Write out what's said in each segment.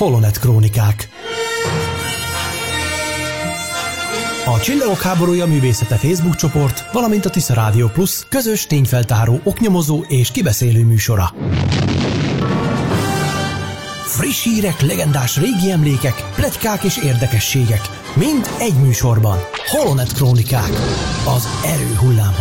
Holonet Krónikák. A Csillagok háborúja művészete Facebook csoport, valamint a Tisza Rádió Plus közös tényfeltáró, oknyomozó és kibeszélő műsora. Friss hírek, legendás régi emlékek, pletykák és érdekességek. Mind egy műsorban. Holonet Krónikák. Az erő hullám.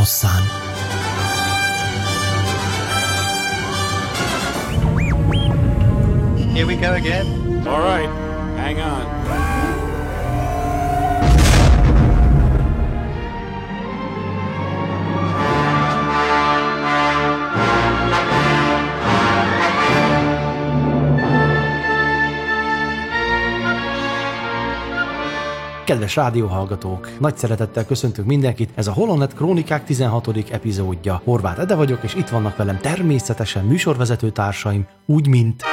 Here we go again. All right, hang. Kedves rádióhallgatók! Nagy szeretettel köszöntünk mindenkit, ez a Holonet Krónikák 16. epizódja. Horváth Ede vagyok, és itt vannak velem természetesen műsorvezető társaim, úgy mint...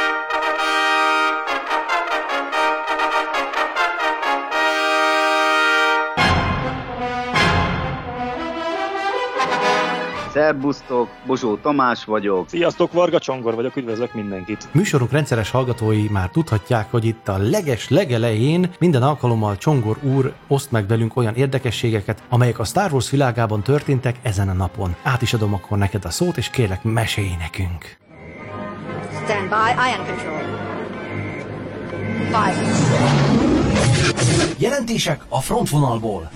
Szerbusztok, Bozsó Tamás vagyok. Sziasztok, Varga Csongor vagyok, üdvözlök mindenkit. Műsorunk rendszeres hallgatói már tudhatják, hogy itt a leges legelején minden alkalommal Csongor úr oszt meg velünk olyan érdekességeket, amelyek a Star Wars világában történtek ezen a napon. Át is adom akkor neked a szót, és kérlek mesélj nekünk. Stand by, ion control. Fire. Jelentések a frontvonalból.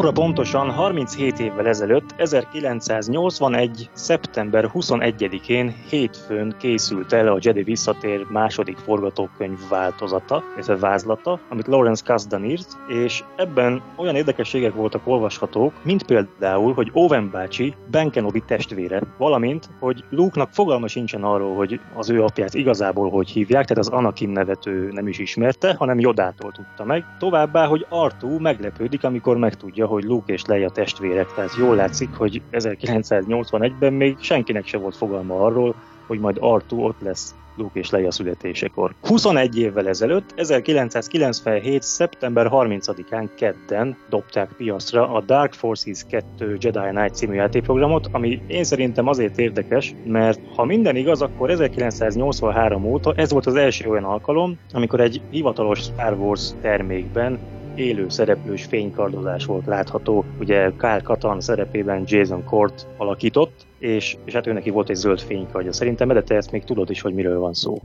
Napra pontosan 37 évvel ezelőtt, 1981. szeptember 21-én hétfőn készült el a Jedi Visszatér második forgatókönyv változata, illetve vázlata, amit Lawrence Kasdan írt, és ebben olyan érdekességek voltak olvashatók, mint például, hogy Owen bácsi Ben Kenobi testvére, valamint, hogy Luke-nak fogalma sincsen arról, hogy az ő apját igazából hogy hívják, tehát az Anakin nevet ő nem is ismerte, hanem Jodától tudta meg. Továbbá, hogy Artú meglepődik, amikor megtudja, hogy Luke és Leia testvérek, tehát jól látszik, hogy 1981-ben még senkinek se volt fogalma arról, hogy majd Artú ott lesz Luke és Leia születésekor. 21 évvel ezelőtt, 1997. szeptember 30-án kedden dobták piacra a Dark Forces 2 Jedi Knight című játékprogramot, ami én szerintem azért érdekes, mert ha minden igaz, akkor 1983 óta ez volt az első olyan alkalom, amikor egy hivatalos Star Wars termékben élő szereplős fénykardozás volt látható. Ugye Kyle Katan szerepében Jason Kort alakított, és, és hát ő neki volt egy zöld fénykardja. Szerintem de te ezt még tudod is, hogy miről van szó.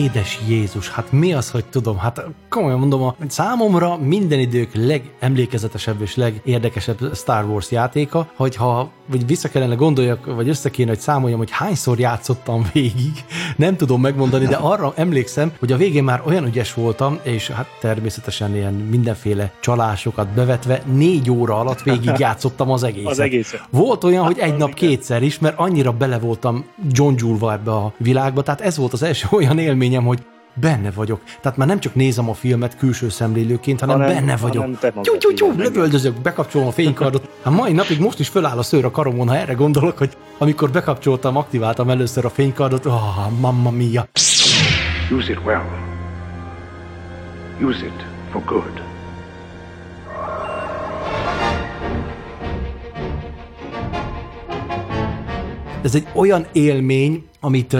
Édes Jézus, hát mi az, hogy tudom? Hát komolyan mondom, a számomra minden idők legemlékezetesebb és legérdekesebb Star Wars játéka, hogyha vagy vissza kellene gondoljak, vagy össze kéne, hogy számoljam, hogy hányszor játszottam végig, nem tudom megmondani, de arra emlékszem, hogy a végén már olyan ügyes voltam, és hát természetesen ilyen mindenféle csalásokat bevetve négy óra alatt végig játszottam az egészet. Az egészet. Volt olyan, hogy egy nap kétszer is, mert annyira bele voltam dzsondzsulva ebbe a világba, tehát ez volt az első olyan élményem, hogy benne vagyok. Tehát már nem csak nézem a filmet külső szemlélőként, hanem, hanem benne vagyok. hanem te magad, Tyú, tyú, tyú, igen, lövöldözök, bekapcsolom a fénykardot. Hát mai napig most is föláll a szőr a karomon, ha erre gondolok, hogy amikor bekapcsoltam, aktiváltam először a fénykardot, ah, mamma mia. Use it well. Use it for good. Ez egy olyan élmény, amit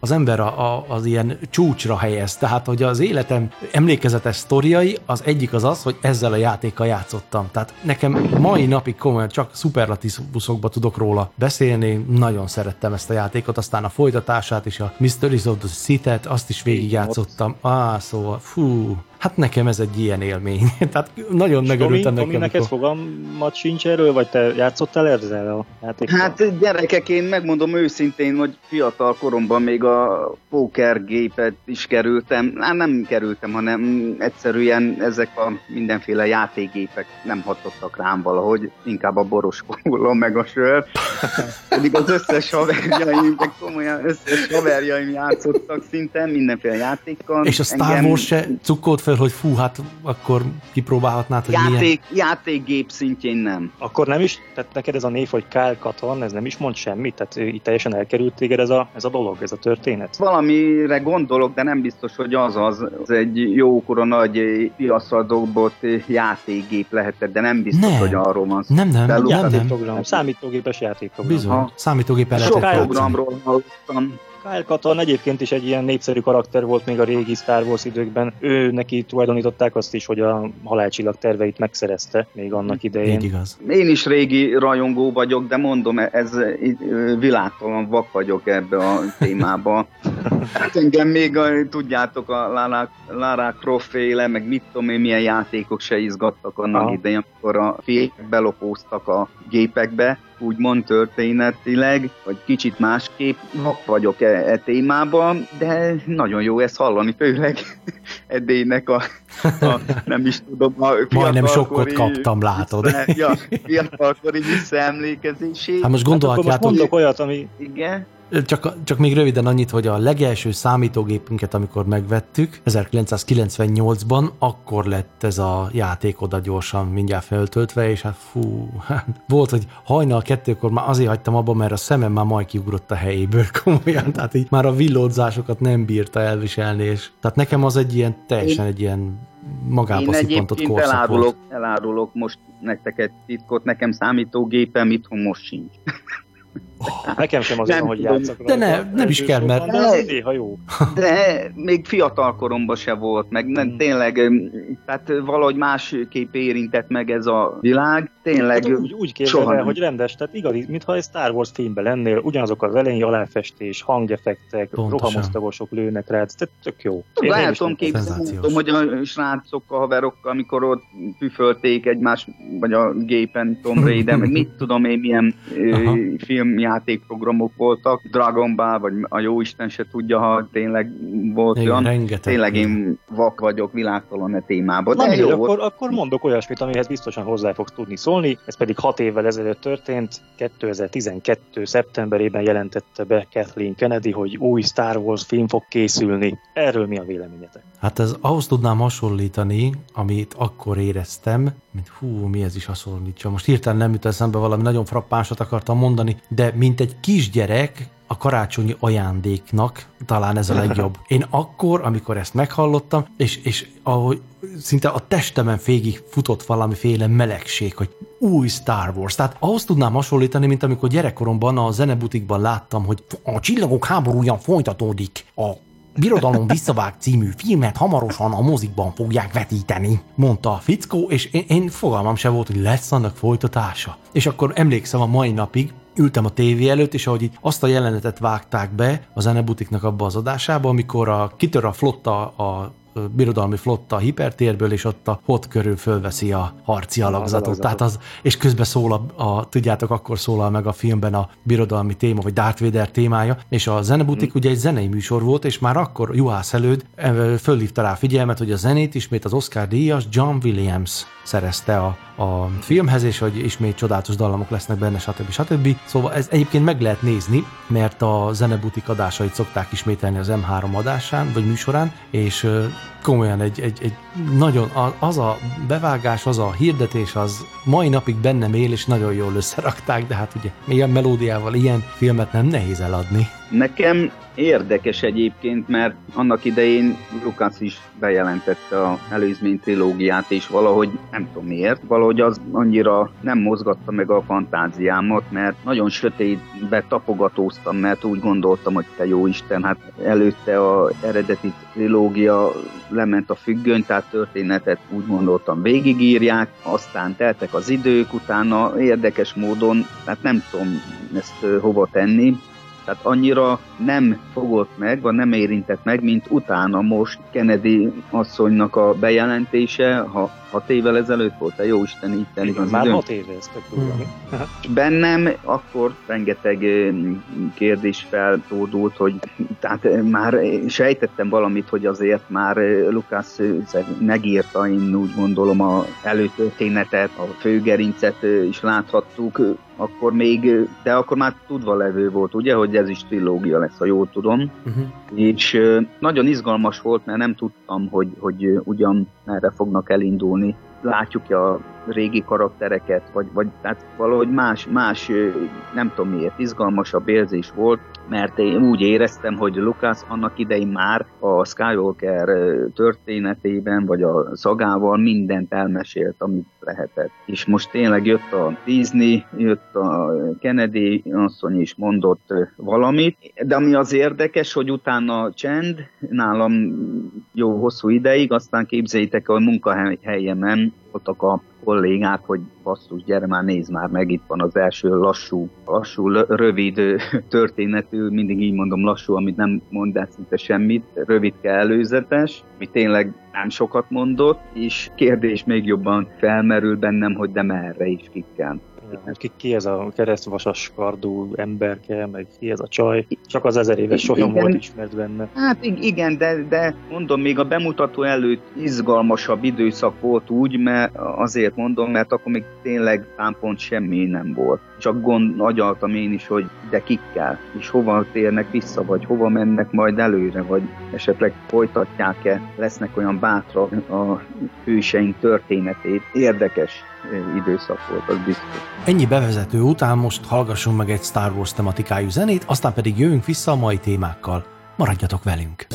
az ember a, a, az ilyen csúcsra helyez. Tehát, hogy az életem emlékezetes sztoriai, az egyik az az, hogy ezzel a játékkal játszottam. Tehát nekem mai napig komolyan csak szuperlatívuszokba tudok róla beszélni. Nagyon szerettem ezt a játékot, aztán a folytatását és a Mysteries of the Sith-et, azt is végigjátszottam. Á, szóval, fú, Hát nekem ez egy ilyen élmény. Tehát nagyon megörültem Tomi, nekem. Tomi, neked amikor- fogalmat sincs erről, vagy te játszottál ezzel a játékkal? Hát gyerekek, én megmondom őszintén, hogy fiatal koromban még a pókergépet is kerültem. Hát nem kerültem, hanem egyszerűen ezek a mindenféle játékgépek nem hatottak rám valahogy, inkább a boros kóla meg a sör. Pedig az összes haverjaim, de komolyan összes haverjaim játszottak szinte mindenféle játékkal. És a Star Engem... Wars se cukkolt fel, hogy fú, hát akkor kipróbálhatnád, hogy Játék, milyen... Játékgép szintjén nem. Akkor nem is, tehát neked ez a név, hogy Kyle Katon, ez nem is mond semmit? Tehát itt teljesen elkerült téged ez a, ez a dolog, ez a történet? Valamire gondolok, de nem biztos, hogy az az. Ez egy jókora nagy piacra dobott játékgép lehetett, de nem biztos, Nem. hogy arról van szó. Nem, nem, De nem, nem. Játékprogram, számítógépes játékprogram. Bizony, Ha. számítógépen Sok lehetett játszani. programról hallottam. Kyle Katon egyébként is egy ilyen népszerű karakter volt még a régi Star Wars időkben. Ő neki tulajdonították azt is, hogy a halálcsillag terveit megszerezte még annak idején. Így igaz. Én is régi rajongó vagyok, de mondom, ez így, ö, világtalan vak vagyok ebbe a témába. Hát engem még, a, tudjátok, a Lara, Lara Croft féle, meg mit tudom én, milyen játékok se izgattak annak Aha. idején, amikor a fiék belopóztak a gépekbe, úgymond történetileg, vagy kicsit másképp vagyok e, e témában, de nagyon jó ezt hallani, főleg Edének a, a nem is tudom, a Majdnem sokkot kaptam, látod. Ja, fiatalkori visszaemlékezését. Hát most Hát akkor most gondolhatjátok, mondok olyat, ami Igen. Csak, csak még röviden annyit, hogy a legelső számítógépünket, amikor megvettük, 1998-ban, akkor lett ez a játék oda gyorsan mindjárt feltöltve, és hát fú, hát volt, hogy hajnal kettőkor már azért hagytam abba, mert a szemem már majd kiugrott a helyéből komolyan, tehát így már a villódzásokat nem bírta elviselni, és tehát nekem az egy ilyen, teljesen egy ilyen magába Én szippantott korszak elárulok, volt. elárulok most nektek egy titkot, nekem számítógépem itthon most sincs. nekem sem az Nem van, hogy játszak De rajta. ne, nem is kell, mert- De néha jó. De még fiatal koromban se volt, meg nem, Mm. tényleg, tehát valahogy másképp érintett meg ez a világ, tényleg Hát úgy, úgy képzeld soha hogy rendes, tehát igazi, mintha egy Star Wars filmben lennél, ugyanazok az elején aláfestés, hangeffektek, rohamosztagosok lőnek rád, tehát tök jó. El tudom képzelni, tudom, hogy a srácokkal, haverokkal, amikor ott püfölték egymás, vagy a gépen Tom Raider, meg mit tudom én, milyen ö, filmjátékprogramok voltak, Dragon Ball, vagy a jóisten se tudja, ha tényleg volt Igen, olyan. rengeteg. Tényleg én vak vagyok, világtalan a témában, Na de mindegy, jó volt. akkor, akkor mondok olyasmit, amihez biztosan hozzá fogsz tudni szólni. Ez pedig hat évvel ezelőtt történt, 2012. szeptemberében jelentette be Kathleen Kennedy, hogy új Star Wars film fog készülni. Erről mi a véleményetek? Hát ez ahhoz tudnám hasonlítani, amit akkor éreztem, mint hú, mi ez is hasonlítja. Most hirtelen nem jut eszembe valami nagyon frappánsat akartam mondani, de mint egy kisgyerek a karácsonyi ajándéknak, talán ez a legjobb. Én akkor, amikor ezt meghallottam, és, és ahogy szinte a testemen végig futott valamiféle melegség, hogy új Star Wars. Tehát ahhoz tudnám hasonlítani, mint amikor gyerekkoromban a zenebutikban láttam, hogy a csillagok háborújan folytatódik a Birodalom visszavág című filmet hamarosan a mozikban fogják vetíteni, mondta a fickó, és én, én fogalmam se volt, hogy lesz annak folytatása. És akkor emlékszem a mai napig, ültem a tévé előtt, és ahogy így azt a jelenetet vágták be a zenebutiknak abba az adásába, amikor a, kitör a flotta a birodalmi flotta a hipertérből, és ott a hot körül fölveszi a harci alakzatot. Tehát az, és közben szól a, a, tudjátok, akkor szólal meg a filmben a birodalmi téma, vagy Darth Vader témája, és a zenebutik ugye egy zenei műsor volt, és már akkor Juhász előd ö, fölhívta rá figyelmet, hogy a zenét ismét az Oscar díjas John Williams szerezte a, a filmhez, és hogy ismét csodálatos dallamok lesznek benne, stb. stb. Szóval ez egyébként meg lehet nézni, mert a zenebutik adásait szokták ismételni az M3 adásán, vagy műsorán, és komolyan egy, egy, egy nagyon, az a bevágás, az a hirdetés, az mai napig bennem él, és nagyon jól összerakták, de hát ugye ilyen melódiával ilyen filmet nem nehéz eladni. Nekem érdekes egyébként, mert annak idején Lucas is bejelentette a előzmény trilógiát, és valahogy nem tudom miért, valahogy az annyira nem mozgatta meg a fantáziámat, mert nagyon sötétbe tapogatóztam, mert úgy gondoltam, hogy te jó Isten, hát előtte a eredeti trilógia lement a függöny, tehát történetet úgy gondoltam végigírják, aztán teltek az idők, utána érdekes módon, tehát nem tudom ezt hova tenni, Tehát annyira nem fogott meg, vagy nem érintett meg, mint utána most Kennedy asszonynak a bejelentése, ha hat évvel ezelőtt volt, a jó Isten így telik az Már időn. hat éve ezt hmm. Bennem akkor rengeteg kérdés feltódult, hogy tehát már sejtettem valamit, hogy azért már Lukács megírta, én úgy gondolom a előtörténetet, a főgerincet is láthattuk, akkor még, de akkor már tudva levő volt, ugye, hogy ez is trilógia lesz, ha jól tudom. Uh-huh. És nagyon izgalmas volt, mert nem tudtam, hogy, hogy ugyan erre fognak elindulni. Látjuk a régi karaktereket, vagy, vagy tehát valahogy más, más, nem tudom miért, izgalmasabb érzés volt, mert én úgy éreztem, hogy Lucas annak idején már a Skywalker történetében, vagy a szagával mindent elmesélt, amit lehetett. És most tényleg jött a Disney, jött a Kennedy asszony is mondott valamit, de ami az érdekes, hogy utána csend, nálam jó hosszú ideig, aztán képzeljétek, hogy munkahelyemen voltak a kollégák, hogy basszus, gyere már, nézd már meg, itt van az első lassú, lassú, rövid történetű, mindig így mondom lassú, amit nem mond el szinte semmit, rövidke előzetes, mi tényleg nem sokat mondott, és kérdés még jobban felmerül bennem, hogy de merre is kikkel. Ki, ki ez a keresztvasas kardú emberke, meg ki ez a csaj. Csak az ezer éves solyom volt ismert benne. Hát igen, de, de mondom, még a bemutató előtt izgalmasabb időszak volt úgy, mert azért mondom, mert akkor még tényleg támpont semmi nem volt. Csak gond agyaltam én is, hogy de kikkel, és hova térnek vissza, vagy hova mennek majd előre, vagy esetleg folytatják-e, lesznek olyan bátrak a hőseink történetét. Érdekes időszak volt, az biztos. Ennyi bevezető után most hallgassunk meg egy Star Wars tematikájú zenét, aztán pedig jövünk vissza a mai témákkal. Maradjatok velünk!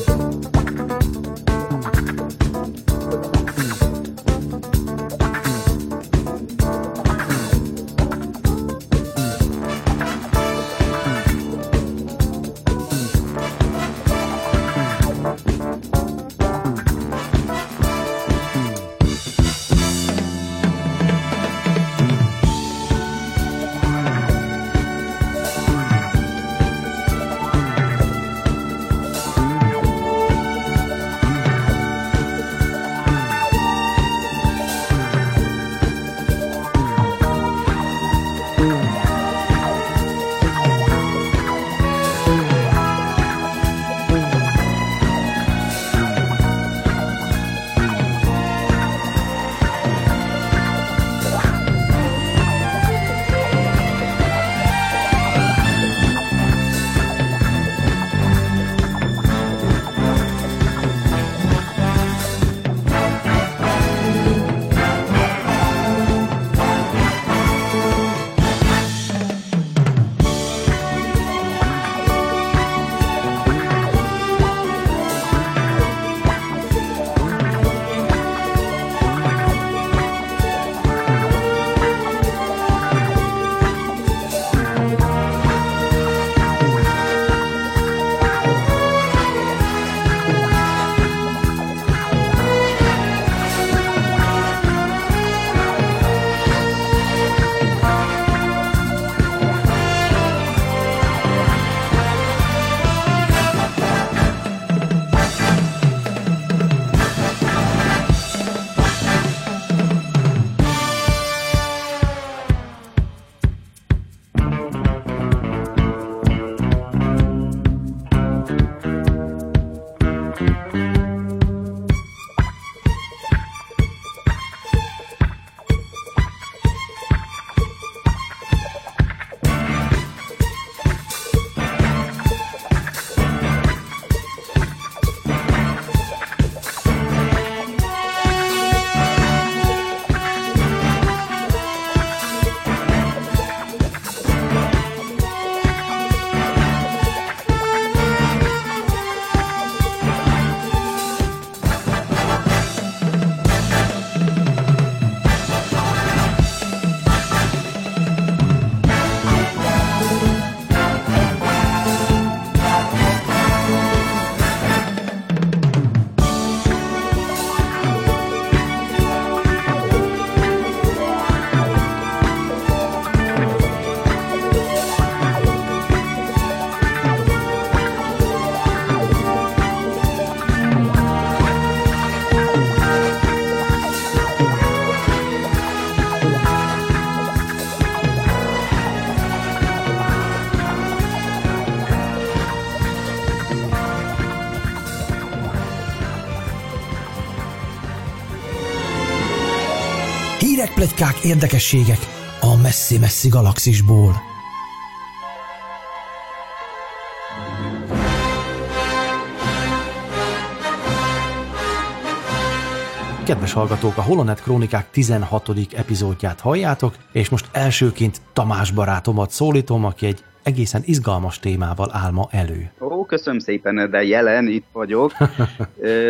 Pletykák, érdekességek a messzi-messzi galaxisból. Kedves hallgatók, a Holonet Krónikák 16. epizódját halljátok, és most elsőként Tamás barátomat szólítom, aki egy egészen izgalmas témával áll ma elő. Ó, köszönöm szépen, de jelen itt vagyok.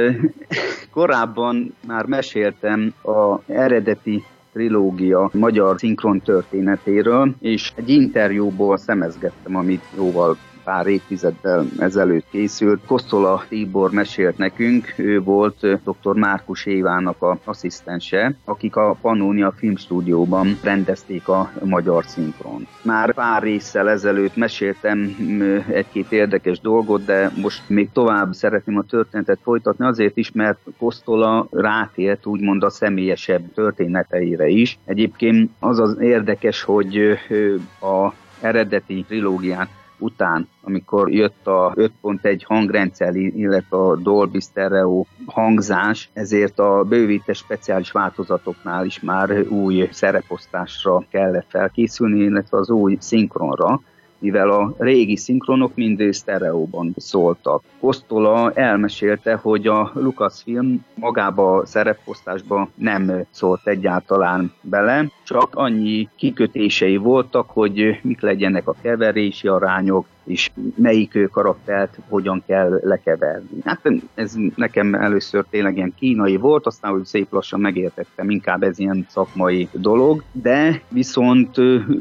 Korábban már meséltem a eredeti trilógia magyar szinkron történetéről, és egy interjúból szemezgettem, amit jóval pár évtizeddel ezelőtt készült. Kosztola Tibor mesélt nekünk, ő volt dr. Márkus Évának a asszisztense, akik a Pannonia Filmstúdióban rendezték a magyar szinkron. Már pár résszel ezelőtt meséltem egy-két érdekes dolgot, de most még tovább szeretném a történetet folytatni, azért is, mert Kosztola rátért úgymond a személyesebb történeteire is. Egyébként az az érdekes, hogy a eredeti trilógiát után, amikor jött a 5.1 hangrendszer, illetve a Dolby Stereo hangzás, ezért a bővítés speciális változatoknál is már új szereposztásra kellett felkészülni, illetve az új szinkronra mivel a régi szinkronok mind sztereóban szóltak. Kosztola elmesélte, hogy a Lucasfilm magába a szereposztásba nem szólt egyáltalán bele, csak annyi kikötései voltak, hogy mik legyenek a keverési arányok, és melyik karaktert hogyan kell lekeverni. Hát ez nekem először tényleg ilyen kínai volt, aztán hogy szép lassan megértettem, inkább ez ilyen szakmai dolog, de viszont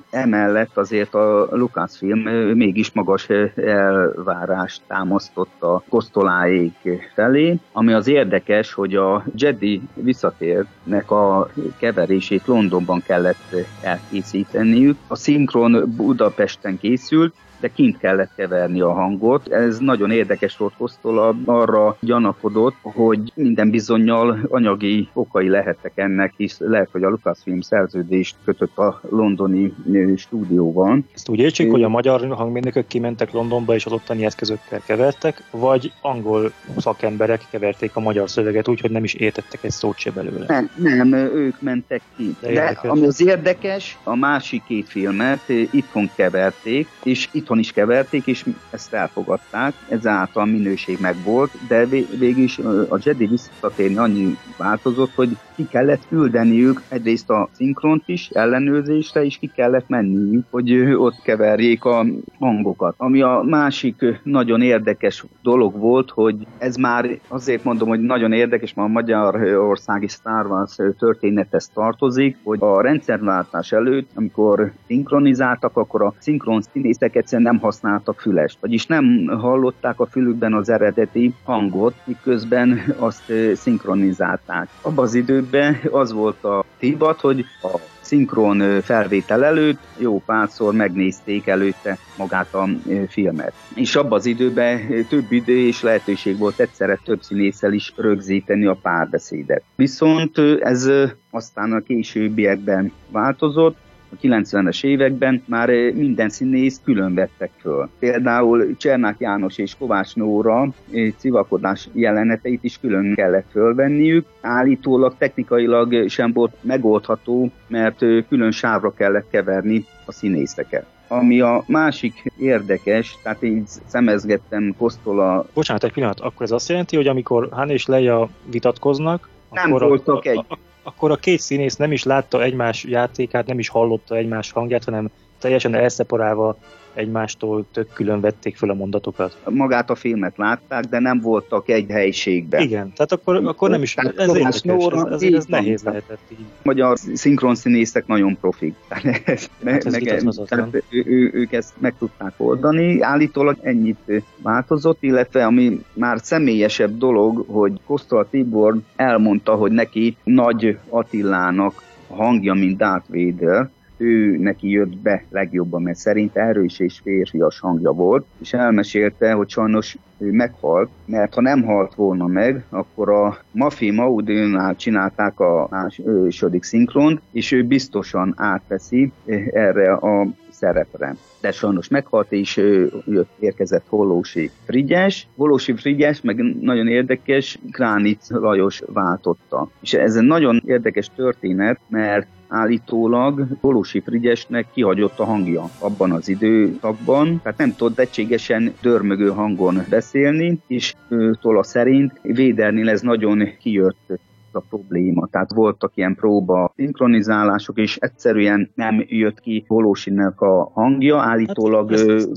emellett azért a Lucasfilm mégis magas elvárást támasztott a kosztoláék felé, ami az érdekes, hogy a Jedi visszatérnek a keverését Londonban kellett elkészíteniük. A szinkron Budapesten készült, de kint kellett keverni a hangot. Ez nagyon érdekes volt Kosztola, arra gyanakodott, hogy minden bizonyal anyagi okai lehettek ennek, hisz lehet, hogy a Lucasfilm szerződést kötött a londoni stúdióban. Ezt úgy értsék, hogy a magyar hangmérnökök kimentek Londonba és az ottani eszközökkel kevertek, vagy angol szakemberek keverték a magyar szöveget úgy, hogy nem is értettek egy szót se belőle. Nem, nem ők mentek ki. De, De ami az érdekes, a másik két filmet itthon keverték, és itthon otthon is keverték, és ezt elfogadták, ezáltal minőség meg volt, de végül is a Jedi visszatérni annyi változott, hogy ki kellett küldeniük egyrészt a szinkront is ellenőrzésre, és ki kellett menniük, hogy ott keverjék a hangokat. Ami a másik nagyon érdekes dolog volt, hogy ez már azért mondom, hogy nagyon érdekes, mert a Magyarországi Star Wars történethez tartozik, hogy a rendszerváltás előtt, amikor szinkronizáltak, akkor a szinkron színészek egyszerűen nem használtak fülest, vagyis nem hallották a fülükben az eredeti hangot, miközben azt szinkronizálták. Abban az időben az volt a tibat, hogy a szinkron felvétel előtt jó párszor megnézték előtte magát a filmet. És abban az időben több idő és lehetőség volt egyszerre több színésszel is rögzíteni a párbeszédet. Viszont ez aztán a későbbiekben változott, a 90-es években már eh, minden színész külön vettek föl. Például Csernák János és Kovács Nóra eh, civakodás jeleneteit is külön kellett fölvenniük. Állítólag technikailag sem volt megoldható, mert eh, külön sávra kellett keverni a színészeket. Ami a másik érdekes, tehát így szemezgettem Kosztola... Bocsánat, egy pillanat, akkor ez azt jelenti, hogy amikor Han és Leia vitatkoznak, nem akkor voltak a, egy. Akkor a két színész nem is látta egymás játékát, nem is hallotta egymás hangját, hanem teljesen elszeparálva egymástól tök külön vették fel a mondatokat. Magát a filmet látták, de nem voltak egy helységben. Igen, tehát akkor, akkor nem is, tehát ez érdekes, Nóra, ez, ez, ez nehéz lehetett így. Magyar szinkronszínészek nagyon profik. ez, hát meg, tehát ő, ő, ők ezt meg tudták oldani. Állítólag ennyit változott, illetve ami már személyesebb dolog, hogy Kosztola Tibor elmondta, hogy neki Nagy Attilának hangja, mint Darth Vader, ő neki jött be legjobban, mert szerint erős és férfias hangja volt, és elmesélte, hogy sajnos ő meghalt, mert ha nem halt volna meg, akkor a Mafi Maudénál csinálták a második szinkront, és ő biztosan átveszi erre a szerepre. De sajnos meghalt, és jött, érkezett Hollósi Frigyes. Hollósi Frigyes, meg nagyon érdekes, Kránic Lajos váltotta. És ez egy nagyon érdekes történet, mert állítólag Holosi Frigyesnek kihagyott a hangja abban az időszakban, tehát nem tudott egységesen dörmögő hangon beszélni, és Tola szerint Védernél ez nagyon kijött a probléma. Tehát voltak ilyen próba szinkronizálások, és egyszerűen nem jött ki Holósinek a hangja, állítólag hát,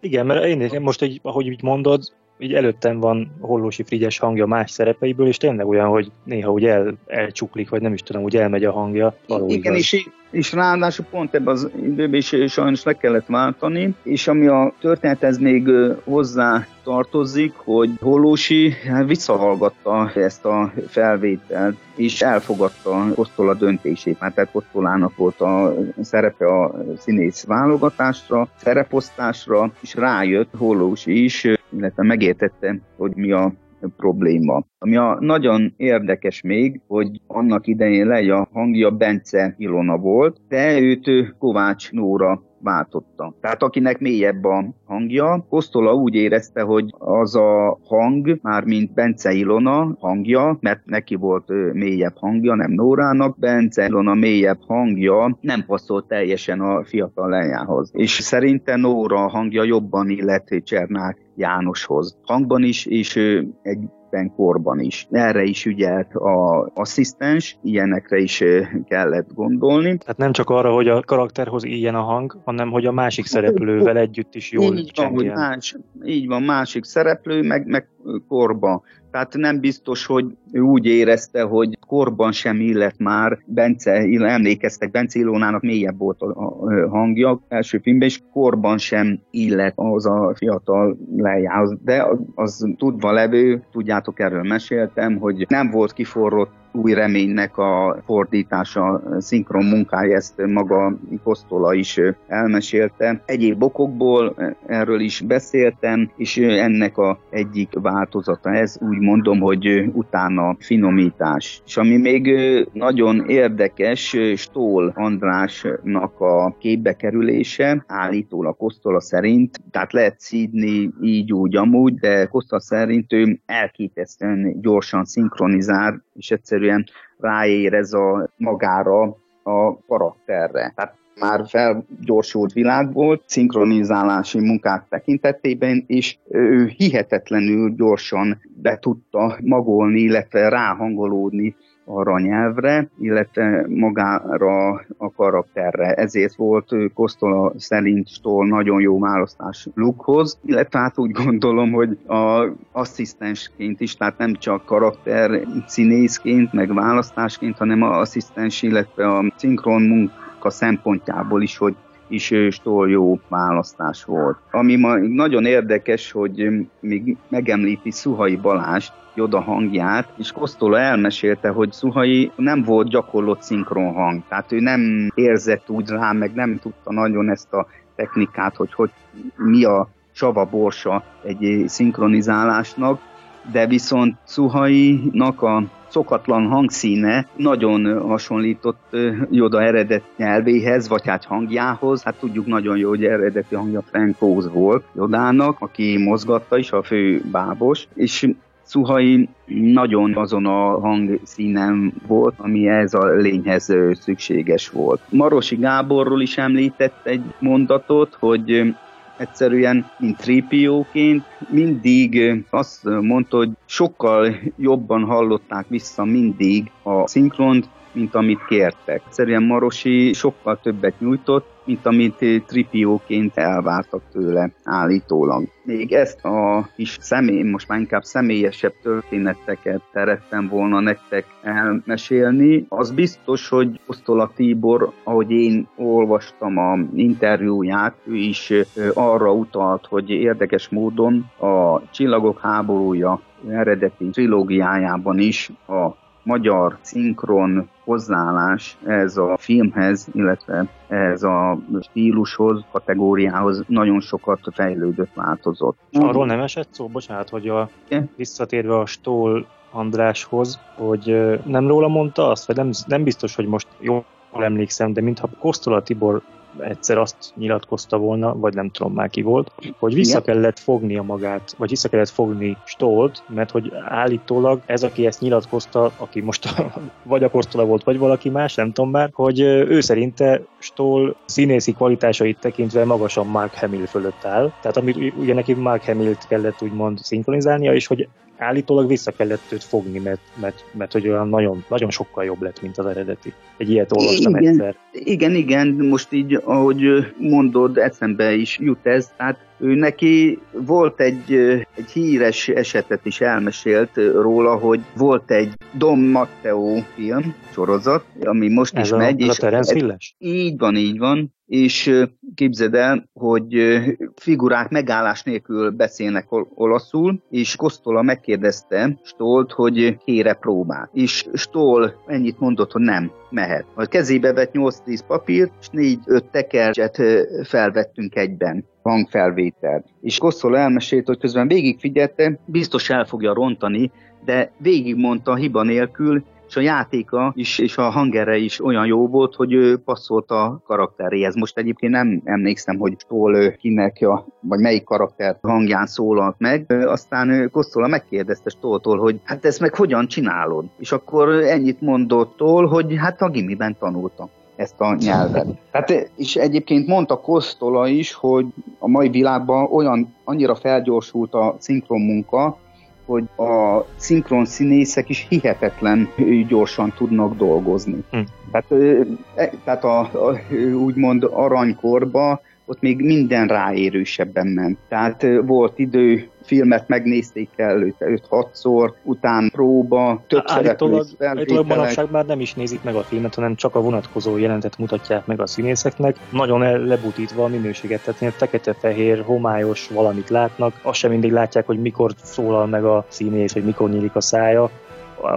Igen, mert én most, egy, ahogy így mondod, így előttem van Hollósi Frigyes hangja más szerepeiből, és tényleg olyan, hogy néha úgy el, elcsuklik, vagy nem is tudom, úgy elmegy a hangja. Igen, és, és ráadásul pont ebben az időben is sajnos le kellett váltani, és ami a történethez még hozzá tartozik, hogy Hollósi hát visszahallgatta ezt a felvételt, és elfogadta Kosztola döntését, mert tehát Kosztolának volt a szerepe a színész válogatásra, szereposztásra, és rájött Hollósi is, illetve megértette, hogy mi a probléma. Ami a nagyon érdekes még, hogy annak idején legy a hangja Bence Ilona volt, de őt Kovács Nóra váltotta. Tehát akinek mélyebb a hangja, Kosztola úgy érezte, hogy az a hang, már mint Bence Ilona hangja, mert neki volt mélyebb hangja, nem Nórának, Bence Ilona mélyebb hangja nem passzolt teljesen a fiatal lejához. És szerinte Nóra hangja jobban illet Csernák Jánoshoz. Hangban is, és egy korban is. Erre is ügyelt a asszisztens, ilyenekre is kellett gondolni. Tehát nem csak arra, hogy a karakterhoz ilyen a hang, hanem hogy a másik szereplővel együtt is jól így van, hogy más, így van, másik szereplő, meg, meg korba. Tehát nem biztos, hogy ő úgy érezte, hogy korban sem illet már Bence, emlékeztek, Bence Ilónának mélyebb volt a hangja első filmben, és korban sem illet az a fiatal lejához. De az tudva levő, tudjátok, erről meséltem, hogy nem volt kiforrott új reménynek a fordítása, szinkron munkája, ezt maga Kosztola is elmesélte. Egyéb okokból erről is beszéltem, és ennek a egyik változata ez, úgy mondom, hogy utána finomítás. És ami még nagyon érdekes, Stól Andrásnak a képbe kerülése, állítólag Kosztola szerint, tehát lehet szídni így úgy amúgy, de Kosztola szerint ő elképesztően gyorsan szinkronizál, és egyszerűen ráérez a magára a karakterre. Tehát már felgyorsult világ volt, szinkronizálási munkák tekintetében, és ő hihetetlenül gyorsan be tudta magolni, illetve ráhangolódni arra a nyelvre, illetve magára a karakterre. Ezért volt Kosztola szerint Stoll nagyon jó választás Lukehoz, illetve hát úgy gondolom, hogy a asszisztensként is, tehát nem csak karakter színészként, meg választásként, hanem a asszisztens, illetve a szinkron munka szempontjából is, hogy is Stoll jó választás volt. Ami ma nagyon érdekes, hogy még megemlíti Szuhai Balást, Joda hangját, és Kosztola elmesélte, hogy Szuhai nem volt gyakorlott szinkron hang, tehát ő nem érzett úgy rá, meg nem tudta nagyon ezt a technikát, hogy, hogy mi a csava borsa egy szinkronizálásnak, de viszont Szuhainak a szokatlan hangszíne nagyon hasonlított Joda eredet nyelvéhez, vagy hát hangjához. Hát tudjuk nagyon jó, hogy eredeti hangja Frank Oz volt Jodának, aki mozgatta is, a fő bábos, és Szuhai nagyon azon a hangszínen volt, ami ez a lényhez szükséges volt. Marosi Gáborról is említett egy mondatot, hogy egyszerűen, mint trépióként, mindig azt mondta, hogy sokkal jobban hallották vissza mindig a szinkront, mint amit kértek. Egyszerűen Marosi sokkal többet nyújtott, mint amit tripióként elvártak tőle állítólag. Még ezt a kis személy, most már inkább személyesebb történeteket szerettem volna nektek elmesélni. Az biztos, hogy Osztola Tibor, ahogy én olvastam a interjúját, ő is arra utalt, hogy érdekes módon a Csillagok háborúja eredeti trilógiájában is a magyar szinkron hozzáállás ez a filmhez, illetve ez a stílushoz, kategóriához nagyon sokat fejlődött, változott. És arról nem esett szó, bocsánat, hogy a, visszatérve a Stól Andráshoz, hogy nem róla mondta azt, vagy nem, nem biztos, hogy most jó jól emlékszem, de mintha Kosztola Tibor egyszer azt nyilatkozta volna, vagy nem tudom már ki volt, hogy vissza Igen. kellett fognia magát, vagy vissza kellett fogni Stolt, mert hogy állítólag ez, aki ezt nyilatkozta, aki most vagy a Kosztola volt, vagy valaki más, nem tudom már, hogy ő szerinte Stoll színészi kvalitásait tekintve magasan Mark Hamill fölött áll. Tehát amit ugye neki Mark Hamill-t kellett úgymond szinkronizálnia, és hogy állítólag vissza kellett őt fogni, mert, mert, mert hogy olyan nagyon, nagyon sokkal jobb lett, mint az eredeti. Egy ilyet olvastam igen, egyszer. Igen, igen, most így, ahogy mondod, eszembe is jut ez, tehát ő neki volt egy, egy híres esetet is elmesélt róla, hogy volt egy Don Matteo film, sorozat, ami most Ez is a, megy. Ez és a Terence? Így van, így van. És képzeld el, hogy figurák megállás nélkül beszélnek olaszul, és Kosztola megkérdezte Stolt, hogy kére próbál. És Stoll ennyit mondott, hogy nem, mehet. A kezébe vett 8-10 papírt, és 4-5 tekercset felvettünk egyben hangfelvételt. És Kosztola elmesélt, hogy közben végigfigyelte, biztos el fogja rontani, de végigmondta hiba nélkül, és a játéka is, és a hangere is olyan jó volt, hogy ő passzolt a karakteréhez. Most egyébként nem emlékszem, hogy hol kinek, a, vagy melyik karakter hangján szólalt meg. Aztán Kosztola megkérdezte Stoltól, hogy hát ezt meg hogyan csinálod? És akkor ennyit mondott Tól, hogy hát a gimiben tanultam ezt a nyelvet. Hát, és egyébként mondta Kosztola is, hogy a mai világban olyan annyira felgyorsult a szinkron munka, hogy a szinkron színészek is hihetetlen gyorsan tudnak dolgozni. Hm. Tehát, tehát a, a, úgymond aranykorba ott még minden ráérősebben ment. Tehát volt idő, filmet megnézték el 5-6-szor, után próba, több Állítólag, állítólag manapság már nem is nézik meg a filmet, hanem csak a vonatkozó jelentet mutatják meg a színészeknek, nagyon lebutítva a minőséget, tehát fekete-fehér, homályos valamit látnak, azt sem mindig látják, hogy mikor szólal meg a színész, hogy mikor nyílik a szája.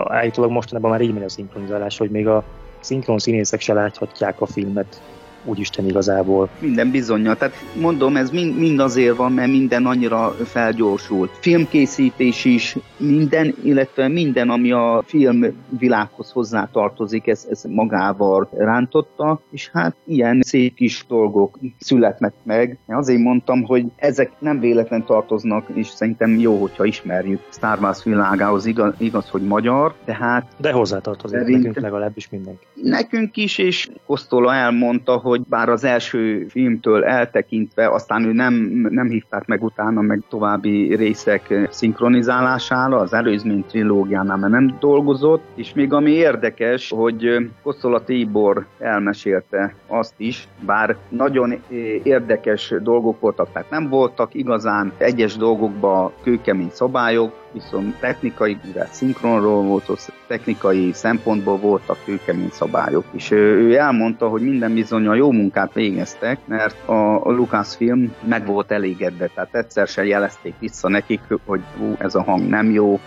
Állítólag mostanában már így megy a szinkronizálás, hogy még a szinkron színészek se láthatják a filmet úgyisten igazából. Minden bizonyja. Tehát mondom, ez mind, mind azért van, mert minden annyira felgyorsult. Filmkészítés is, minden, illetve minden, ami a filmvilághoz hozzá tartozik, ez, ez magával rántotta, és hát ilyen szép kis dolgok születnek meg. Azért mondtam, hogy ezek nem véletlen tartoznak, és szerintem jó, hogyha ismerjük Star Wars világához, igaz, igaz hogy magyar, tehát... De hozzátartozik szerint... nekünk legalábbis mindenki. Nekünk is, és Kosztola elmondta, hogy bár az első filmtől eltekintve, aztán ő nem, nem hívták meg utána meg további részek szinkronizálására, az előzmény trilógiánál mert nem dolgozott, és még ami érdekes, hogy Kosszola Tibor elmesélte azt is, bár nagyon érdekes dolgok voltak, tehát nem voltak igazán egyes dolgokban kőkemény szabályok, viszont technikai, mivel szinkronról volt, az technikai szempontból voltak kőkemény szabályok. És ő elmondta, hogy minden bizony a jó munkát végeztek, mert a, a Lucasfilm meg volt elégedve, tehát egyszer se jelezték vissza nekik, hogy ú, ez a hang nem jó,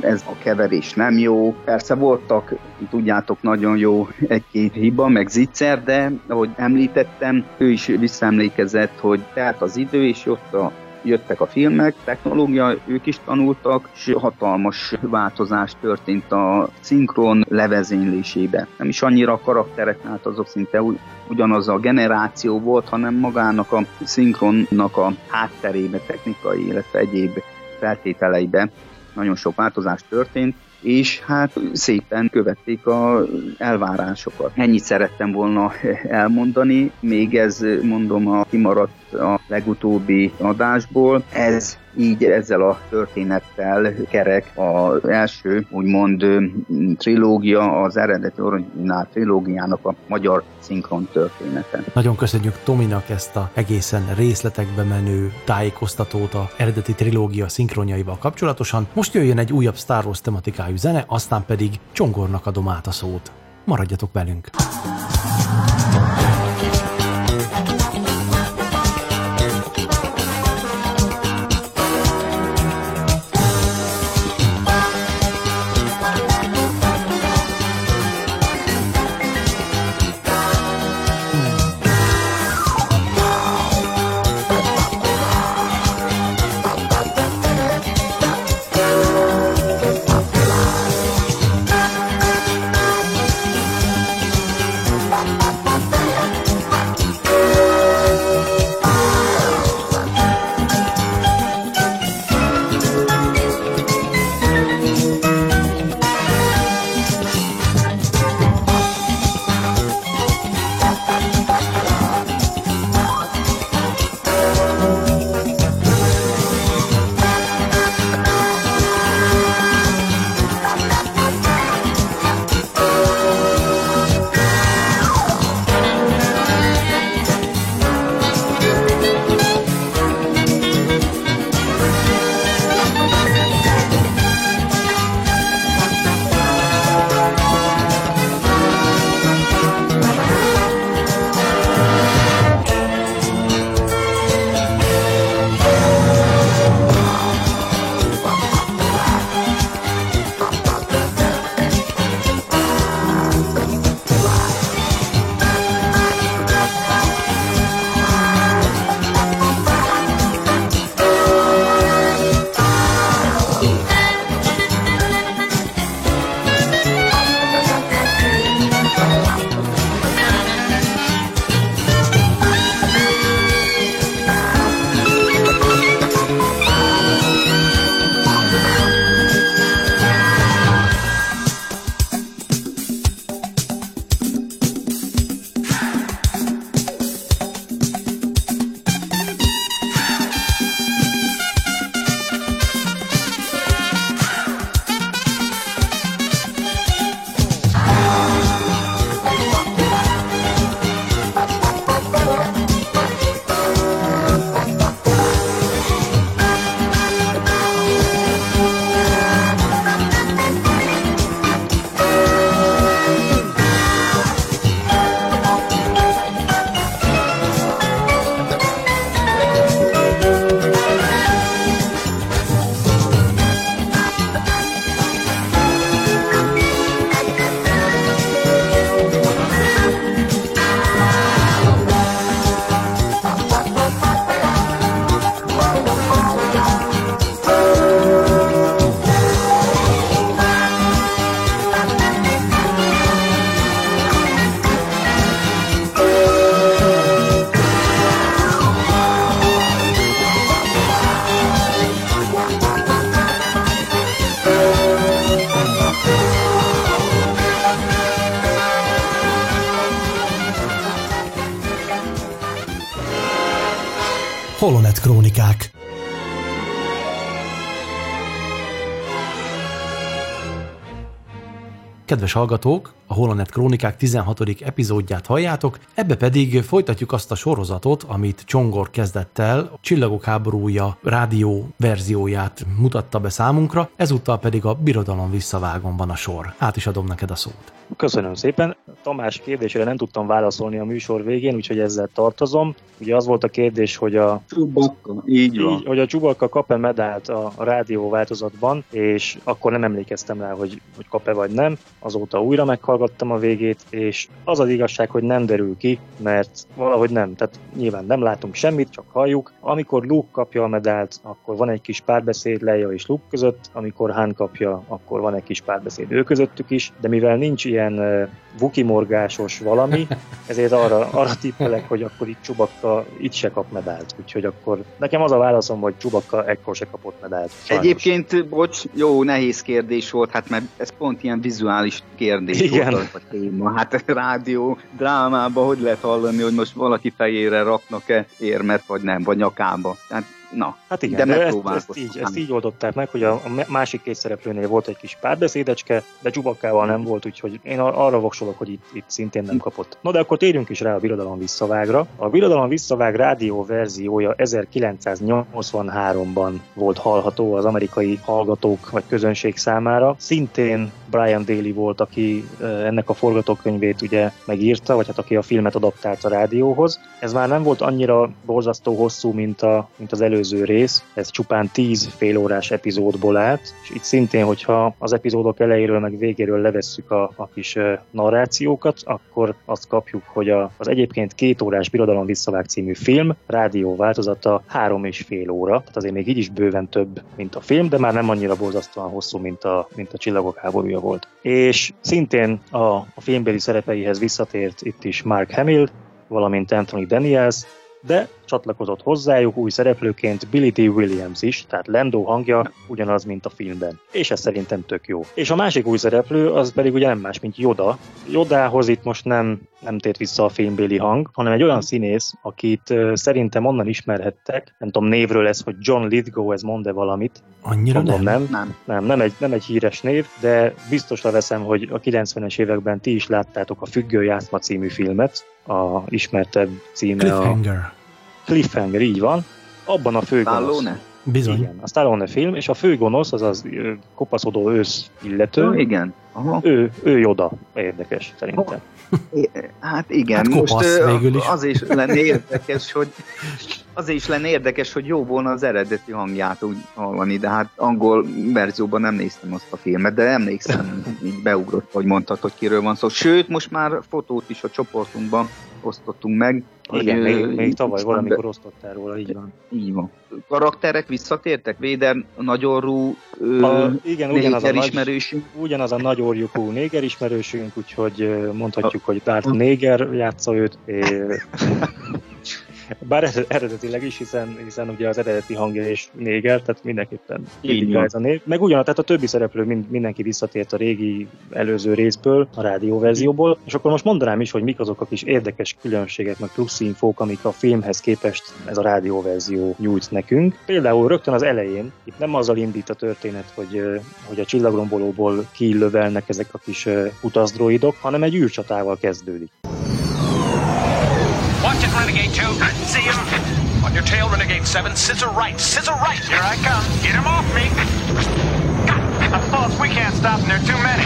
ez a keverés nem jó. Persze voltak, tudjátok, nagyon jó egy-két hiba, meg zicser, de ahogy említettem, ő is visszaemlékezett, hogy tehát az idő, és ott a jöttek a filmek, technológia, ők is tanultak, és hatalmas változás történt a szinkron levezénylésébe. Nem is annyira a karakterek, hát azok szinte ugyanaz a generáció volt, hanem magának a szinkronnak a hátterébe, technikai, illetve egyéb feltételeibe nagyon sok változás történt, és hát szépen követték a elvárásokat. Ennyit szerettem volna elmondani, még ez mondom a kimaradt a legutóbbi adásból. Ez így ezzel a történettel kerek az első, úgymond trilógia, az eredeti originál trilógiának a magyar szinkron története. Nagyon köszönjük Tominak ezt a egészen részletekbe menő tájékoztatót a eredeti trilógia szinkronjaival kapcsolatosan. Most jöjjön egy újabb Star Wars tematikájú zene, aztán pedig Csongornak adom át a szót. Maradjatok velünk! Kedves hallgatók, a Holonet Krónikák 16. epizódját halljátok, ebbe pedig folytatjuk azt a sorozatot, amit Csongor kezdett el, a Csillagok háborúja rádió verzióját mutatta be számunkra, ezúttal pedig a Birodalom visszavágon van a sor. Át is adom neked a szót. Köszönöm szépen. Tamás kérdésére nem tudtam válaszolni a műsor végén, úgyhogy ezzel tartozom. Ugye az volt a kérdés, hogy a Csubakka, így van. így, hogy a Csubakka kap-e medált a, a rádió változatban, és akkor nem emlékeztem rá, hogy, hogy kap-e vagy nem. Azóta újra meghallgattam a végét, és az az igazság, hogy nem derül ki, mert valahogy nem. Tehát nyilván nem látunk semmit, csak halljuk. Amikor Luke kapja a medált, akkor van egy kis párbeszéd Leia és Luke között, amikor Han kapja, akkor van egy kis párbeszéd ő közöttük is, de mivel nincs ilyen vukimorgásos valami, ezért arra, arra tippelek, hogy akkor itt Csubakka itt se kap medált. Úgyhogy akkor nekem az a válaszom, hogy Csubakka ekkor se kapott medált. Sajnos. Egyébként, bocs, jó, nehéz kérdés volt, hát mert ez pont ilyen vizuális kérdés Igen. volt a téma. Hát rádió drámába hogy lehet hallani, hogy most valaki fejére raknak-e érmet, vagy nem, vagy nyakába. Tehát, na, Hát igen, de de, ezt, ezt, így, ezt így oldották meg, hogy a, a másik két szereplőnél volt egy kis párbeszédecske, de Csubakkával nem volt, úgyhogy én ar- arra voksolok, hogy itt, itt szintén nem kapott. No de akkor térjünk is rá a Birodalom visszavágra. A Birodalom visszavág rádió verziója 1983-ban volt hallható az amerikai hallgatók vagy közönség számára. Szintén Brian Daly volt, aki ennek a forgatókönyvét ugye megírta, vagy hát aki a filmet adaptált a rádióhoz. Ez már nem volt annyira borzasztó hosszú, mint, a, mint az előző rész. Ez csupán 10 félórás epizódból állt, és itt szintén, hogyha az epizódok elejéről meg végéről levesszük a, a kis narrációkat, akkor azt kapjuk, hogy a, az egyébként két órás Birodalom visszavág című film rádió változata három és fél óra, tehát azért még így is bőven több, mint a film, de már nem annyira borzasztóan hosszú, mint a, mint a Csillagok háborúja volt. És szintén a, a filmbeli szerepeihez visszatért itt is Mark Hamill, valamint Anthony Daniels, de csatlakozott hozzájuk új szereplőként Billy D. Williams is, tehát Lando hangja ugyanaz, mint a filmben. És ez szerintem tök jó. És a másik új szereplő az pedig ugye nem más, mint Yoda. Yodához itt most nem, nem tért vissza a filmbéli hang, hanem egy olyan színész, akit szerintem onnan ismerhettek, nem tudom névről ez, hogy John Lithgow, ez mond-e valamit? Annyira Mondom, nem. nem. nem. Nem, nem egy, nem egy híres név, de biztosra veszem, hogy a 90-es években ti is láttátok a Függő játszma című filmet, a ismertebb címe a Cliffhanger. Így van. Abban a főgonosz. Bizony. Igen, a Stallone film, és a főgonosz, az az kopaszodó ősz illető, Ja, igen. Aha. ő, ő Joda. Érdekes, szerintem. É, Hát igen, Hát most kopasz ö, végül is. az is lenne érdekes, hogy az is lenne érdekes, hogy jó volna az eredeti hangját úgy hallani, de hát angol verzióban nem néztem azt a filmet, de emlékszem, így beugrott, hogy mondtad, hogy kiről van szó. Sőt, most már fotót is a csoportunkban osztottunk meg. Igen, hogy, még, még tavaly valamikor osztottál róla, így van. Így van. Karakterek visszatértek? Véder, nagyorú, A, igen, ugyanaz a, nagy, ugyanaz a nagy orjukú néger ismerősünk, úgyhogy mondhatjuk, hogy Darth Néger játsza őt. É, bár ered- eredetileg is, hiszen, hiszen ugye az eredeti hangja is néger, tehát mindenképpen Így ez a név. Meg ugyanaz, tehát a többi szereplő mind, mindenki visszatért a régi előző részből, a rádióverzióból, és akkor most mondanám is, hogy mik azok a kis érdekes különbségek, meg plusz infók, amik a filmhez képest ez a rádióverzió nyújt nekünk. Például rögtön az elején, itt nem azzal indít a történet, hogy, hogy a csillagrombolóból kilövelnek ezek a kis utazdroidok, hanem egy űrcsatával kezdődik. It, Renegade 2. See him? On your tail, Renegade 7. Scissor right. Scissor right. Here I come. Get him off me. God, boss, we can't stop them. There are too many.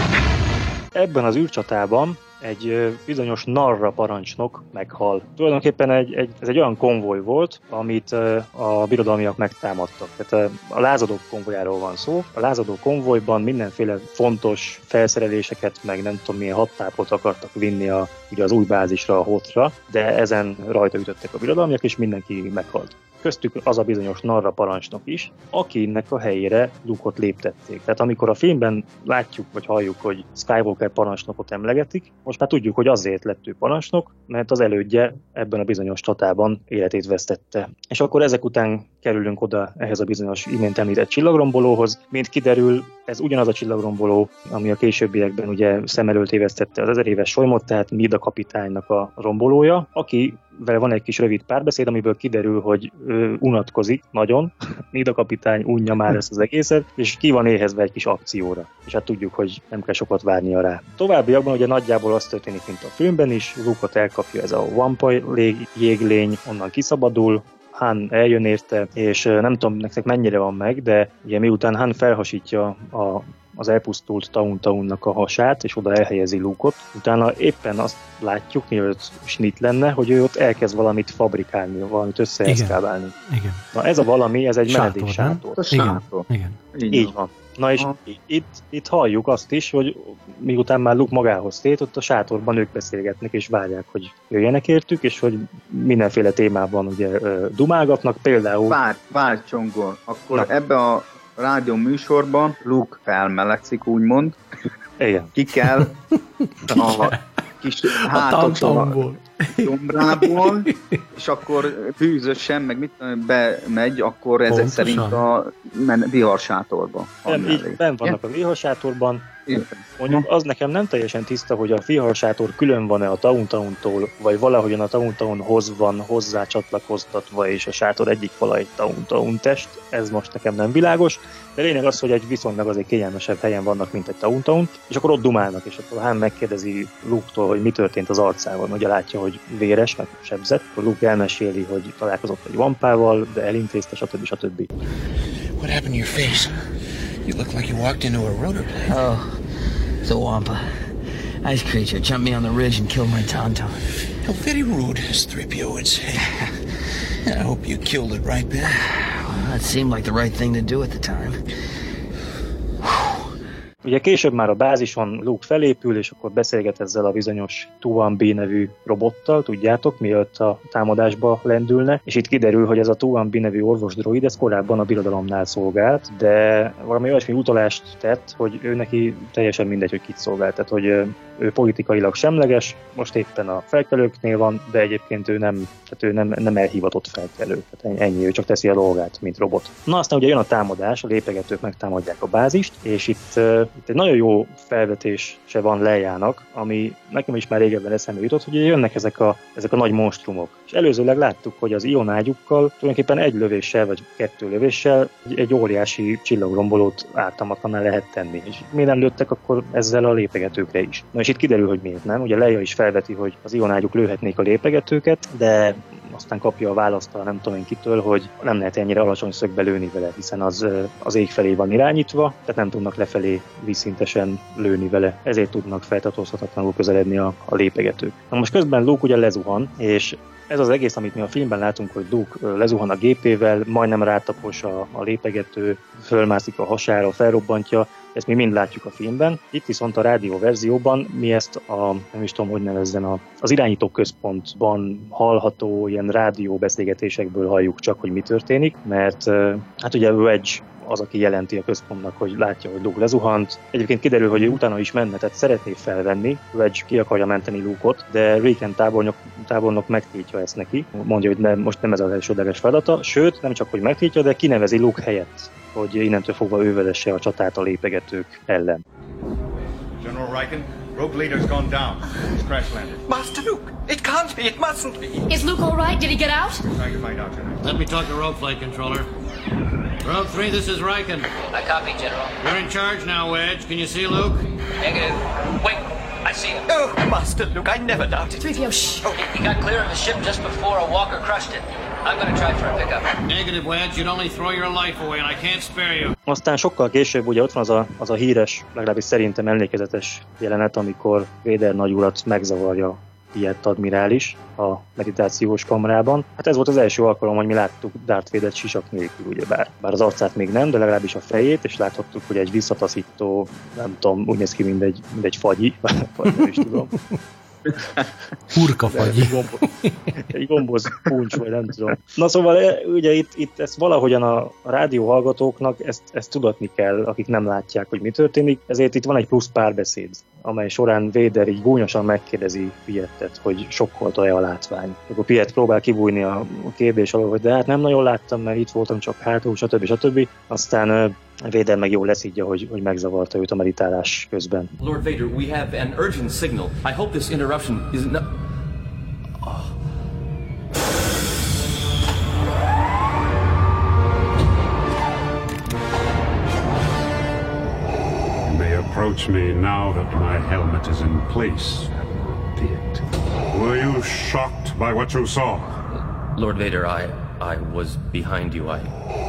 Ebben az űrcsatában egy bizonyos Narra parancsnok meghal. Tulajdonképpen egy, egy, ez egy olyan konvoj volt, amit a birodalmiak megtámadtak. Tehát a lázadók konvojjáról van szó. A lázadó konvojban mindenféle fontos felszereléseket, meg nem tudom milyen hattápot akartak vinni a, ugye az új bázisra, a hotra, de ezen rajta ütöttek a birodalmiak, és mindenki meghalt. Köztük az a bizonyos Narra parancsnok is, akinek a helyére Luke-ot léptették. Tehát amikor a filmben látjuk vagy halljuk, hogy Skywalker parancsnokot emlegetik, most már tudjuk, hogy azért lett ő parancsnok, mert az elődje ebben a bizonyos csatában életét vesztette. És akkor ezek után kerülünk oda ehhez a bizonyos imént említett csillagrombolóhoz. Mint kiderül, ez ugyanaz a csillagromboló, ami a későbbiekben ugye szem előtt évesztette az ezer éves solymot, tehát Mida kapitánynak a rombolója, aki vele van egy kis rövid párbeszéd, amiből kiderül, hogy ő unatkozik nagyon, Nida kapitány unja már ezt az egészet, és ki van éhezve egy kis akcióra. És hát tudjuk, hogy nem kell sokat várnia rá. Továbbiakban ugye nagyjából az történik, mint a filmben is, Luke-ot elkapja ez a Vampire jéglény, onnan kiszabadul, Han eljön érte, és nem tudom nektek mennyire van meg, de ugye miután Han felhasítja a az elpusztult Tauntaunnak a hasát, és oda elhelyezi Luke-ot. Utána éppen azt látjuk, mielőtt snit lenne, hogy ő ott elkezd valamit fabrikálni, valamit összeeszkábálni. Igen. Igen. Na ez a valami, ez egy Sátor, menedék sátor. A sátor. Igen. Így, Így van. Na és Aha. itt, itt halljuk azt is, hogy miután már Luke magához tét, ott a sátorban ők beszélgetnek és várják, hogy jöjjenek értük, és hogy mindenféle témában ugye dumálgatnak, például Várj, várj Csongor, akkor Na. ebbe a rádió műsorban Luke felmelegszik, úgymond, igen, ki kell a kis A hátot a tantamból. dombrából, és akkor bűzösen, meg mit bemegy, akkor ezek Pontosan. szerint a men- viharsátorba. van nem, így ben vannak a viharsátorban, Értem. Mondjuk az nekem nem teljesen tiszta, hogy a viharsátor külön van-e a Tauntauntól, vagy valahogyan a Tauntaunhoz van hozzá csatlakoztatva, és a sátor egyik fala egy Tauntaun test, ez most nekem nem világos, de lényeg az, hogy egy viszonylag azért kényelmesebb helyen vannak, mint egy Tauntaun, és akkor ott dumálnak, és akkor Han megkérdezi Luke-tól, hogy mi történt az arcával, ugye látja, hogy véres, meg sebzett, akkor Luke elmeséli, hogy találkozott egy vampával, de elintézte, stb. stb. What happened to your face? You look like you walked into a rotor blade. Oh, it's a wampa. Ice creature jumped me on the ridge and killed my tauntaun. How very rude, Stripio would say. I hope you killed it right then. Well, that seemed like the right thing to do at the time. Ugye később már a bázison Luke felépül, és akkor beszélget ezzel a bizonyos Tuan B nevű robottal, tudjátok, mielőtt a támadásba lendülne, és itt kiderül, hogy ez a Tuan B nevű orvosdroid, ez korábban a birodalomnál szolgált, de valami olyasmi utalást tett, hogy ő neki teljesen mindegy, hogy kit szolgált, tehát hogy ő politikailag semleges, most éppen a felkelőknél van, de egyébként ő nem, tehát ő nem, nem elhivatott felkelő, tehát ennyi, ő csak teszi a dolgát, mint robot. Na aztán ugye jön a támadás, a lépegetők megtámadják a bázist, és itt, itt egy nagyon jó felvetés se van Lejának, ami nekem is már régebben eszembe jutott, hogy jönnek ezek a, ezek a nagy monstrumok. És előzőleg láttuk, hogy az ionágyukkal tulajdonképpen egy lövéssel, vagy kettő lövéssel egy, egy óriási csillagrombolót ártalmatlanná lehet tenni. És mi nem lőttek akkor ezzel a lépegetőkre is. Na és itt kiderül, hogy miért nem. Ugye Leia is felveti, hogy az ionágyuk lőhetnék a lépegetőket, de aztán kapja a választ a nem tudom én kitől, hogy nem lehet ennyire alacsony szögbe lőni vele, hiszen az, az ég felé van irányítva, tehát nem tudnak lefelé vízszintesen lőni vele, ezért tudnak feltartózhatatlanul közeledni a, a lépegetők. Na most közben Luke ugye lezuhan, és ez az egész, amit mi a filmben látunk, hogy Luke lezuhan a gépével, majdnem rátapos a, a lépegető, fölmászik a hasára, felrobbantja, ezt mi mind látjuk a filmben. Itt viszont a rádió verzióban mi ezt a, nem is tudom, hogy nevezzen, a, az irányító központban hallható ilyen rádió beszélgetésekből halljuk csak, hogy mi történik, mert hát ugye Wedge az, aki jelenti a központnak, hogy látja, hogy Luke lezuhant. Egyébként kiderül, hogy ő utána is menne, tehát szeretné felvenni, Wedge ki akarja menteni Luke-ot, de Riken tábornok, tábornok megtiltja ezt neki. Mondja, hogy nem, most nem ez az elsődleges feladata, sőt, nem csak, hogy megtiltja, de kinevezi Luke helyett, hogy innentől fogva ő vezesse a csatát a lépegetők ellen. General Riken, rogue leader's gone down. He's crash landed. Master Luke, it can't be, it mustn't be. Is Luke all right? Did he get out? Trying to find out tonight. Let me talk to Rogue Flight Controller. Rogue 3, this is Riken. I copy, General. You're in charge now, Wedge. Can you see Luke? Negative. Wait, I see him. Oh, Master Luke, I never doubted. 3PO, shh. Oh, he, he got clear of the ship just before a walker crushed it. I'm gonna try for a pickup. Negative, Wedge. You'd only throw your life away, and I can't spare you. Aztán sokkal később ugye ott van az a, az a híres, legalábbis szerintem emlékezetes jelenet, amikor Vader nagyurat megzavarja Piet admirális a meditációs kamrában. Hát ez volt az első alkalom, hogy mi láttuk Darth Vader sisak nélkül, ugye bár, bár az arcát még nem, de legalábbis a fejét, és láthattuk, hogy egy visszataszító, nem tudom, úgy néz ki, mint egy, mint egy fagyi, vagy nem is tudom. Hurkafagyi. Egy gomboz, egy gomboz puncs, vagy nem tudom. Na szóval e, ugye itt, itt ezt valahogyan a, rádió hallgatóknak ezt, ezt tudatni kell, akik nem látják, hogy mi történik, ezért itt van egy plusz párbeszéd, amely során Vader így gúnyosan megkérdezi Piettet, hogy sokkolta-e a látvány. Akkor Piet próbál kibújni a, kérdés alól, hogy de hát nem nagyon láttam, mert itt voltam csak hátul, stb. stb. Aztán Vader meg lesz, így hogy, hogy megzavarta őt a meditálás közben. Lord Vader, we have an urgent signal. I hope this interruption is not... Oh. approach me now that my helmet is in place, Admiral Diet. Were you shocked by what you saw? Lord Vader, I I was behind you. I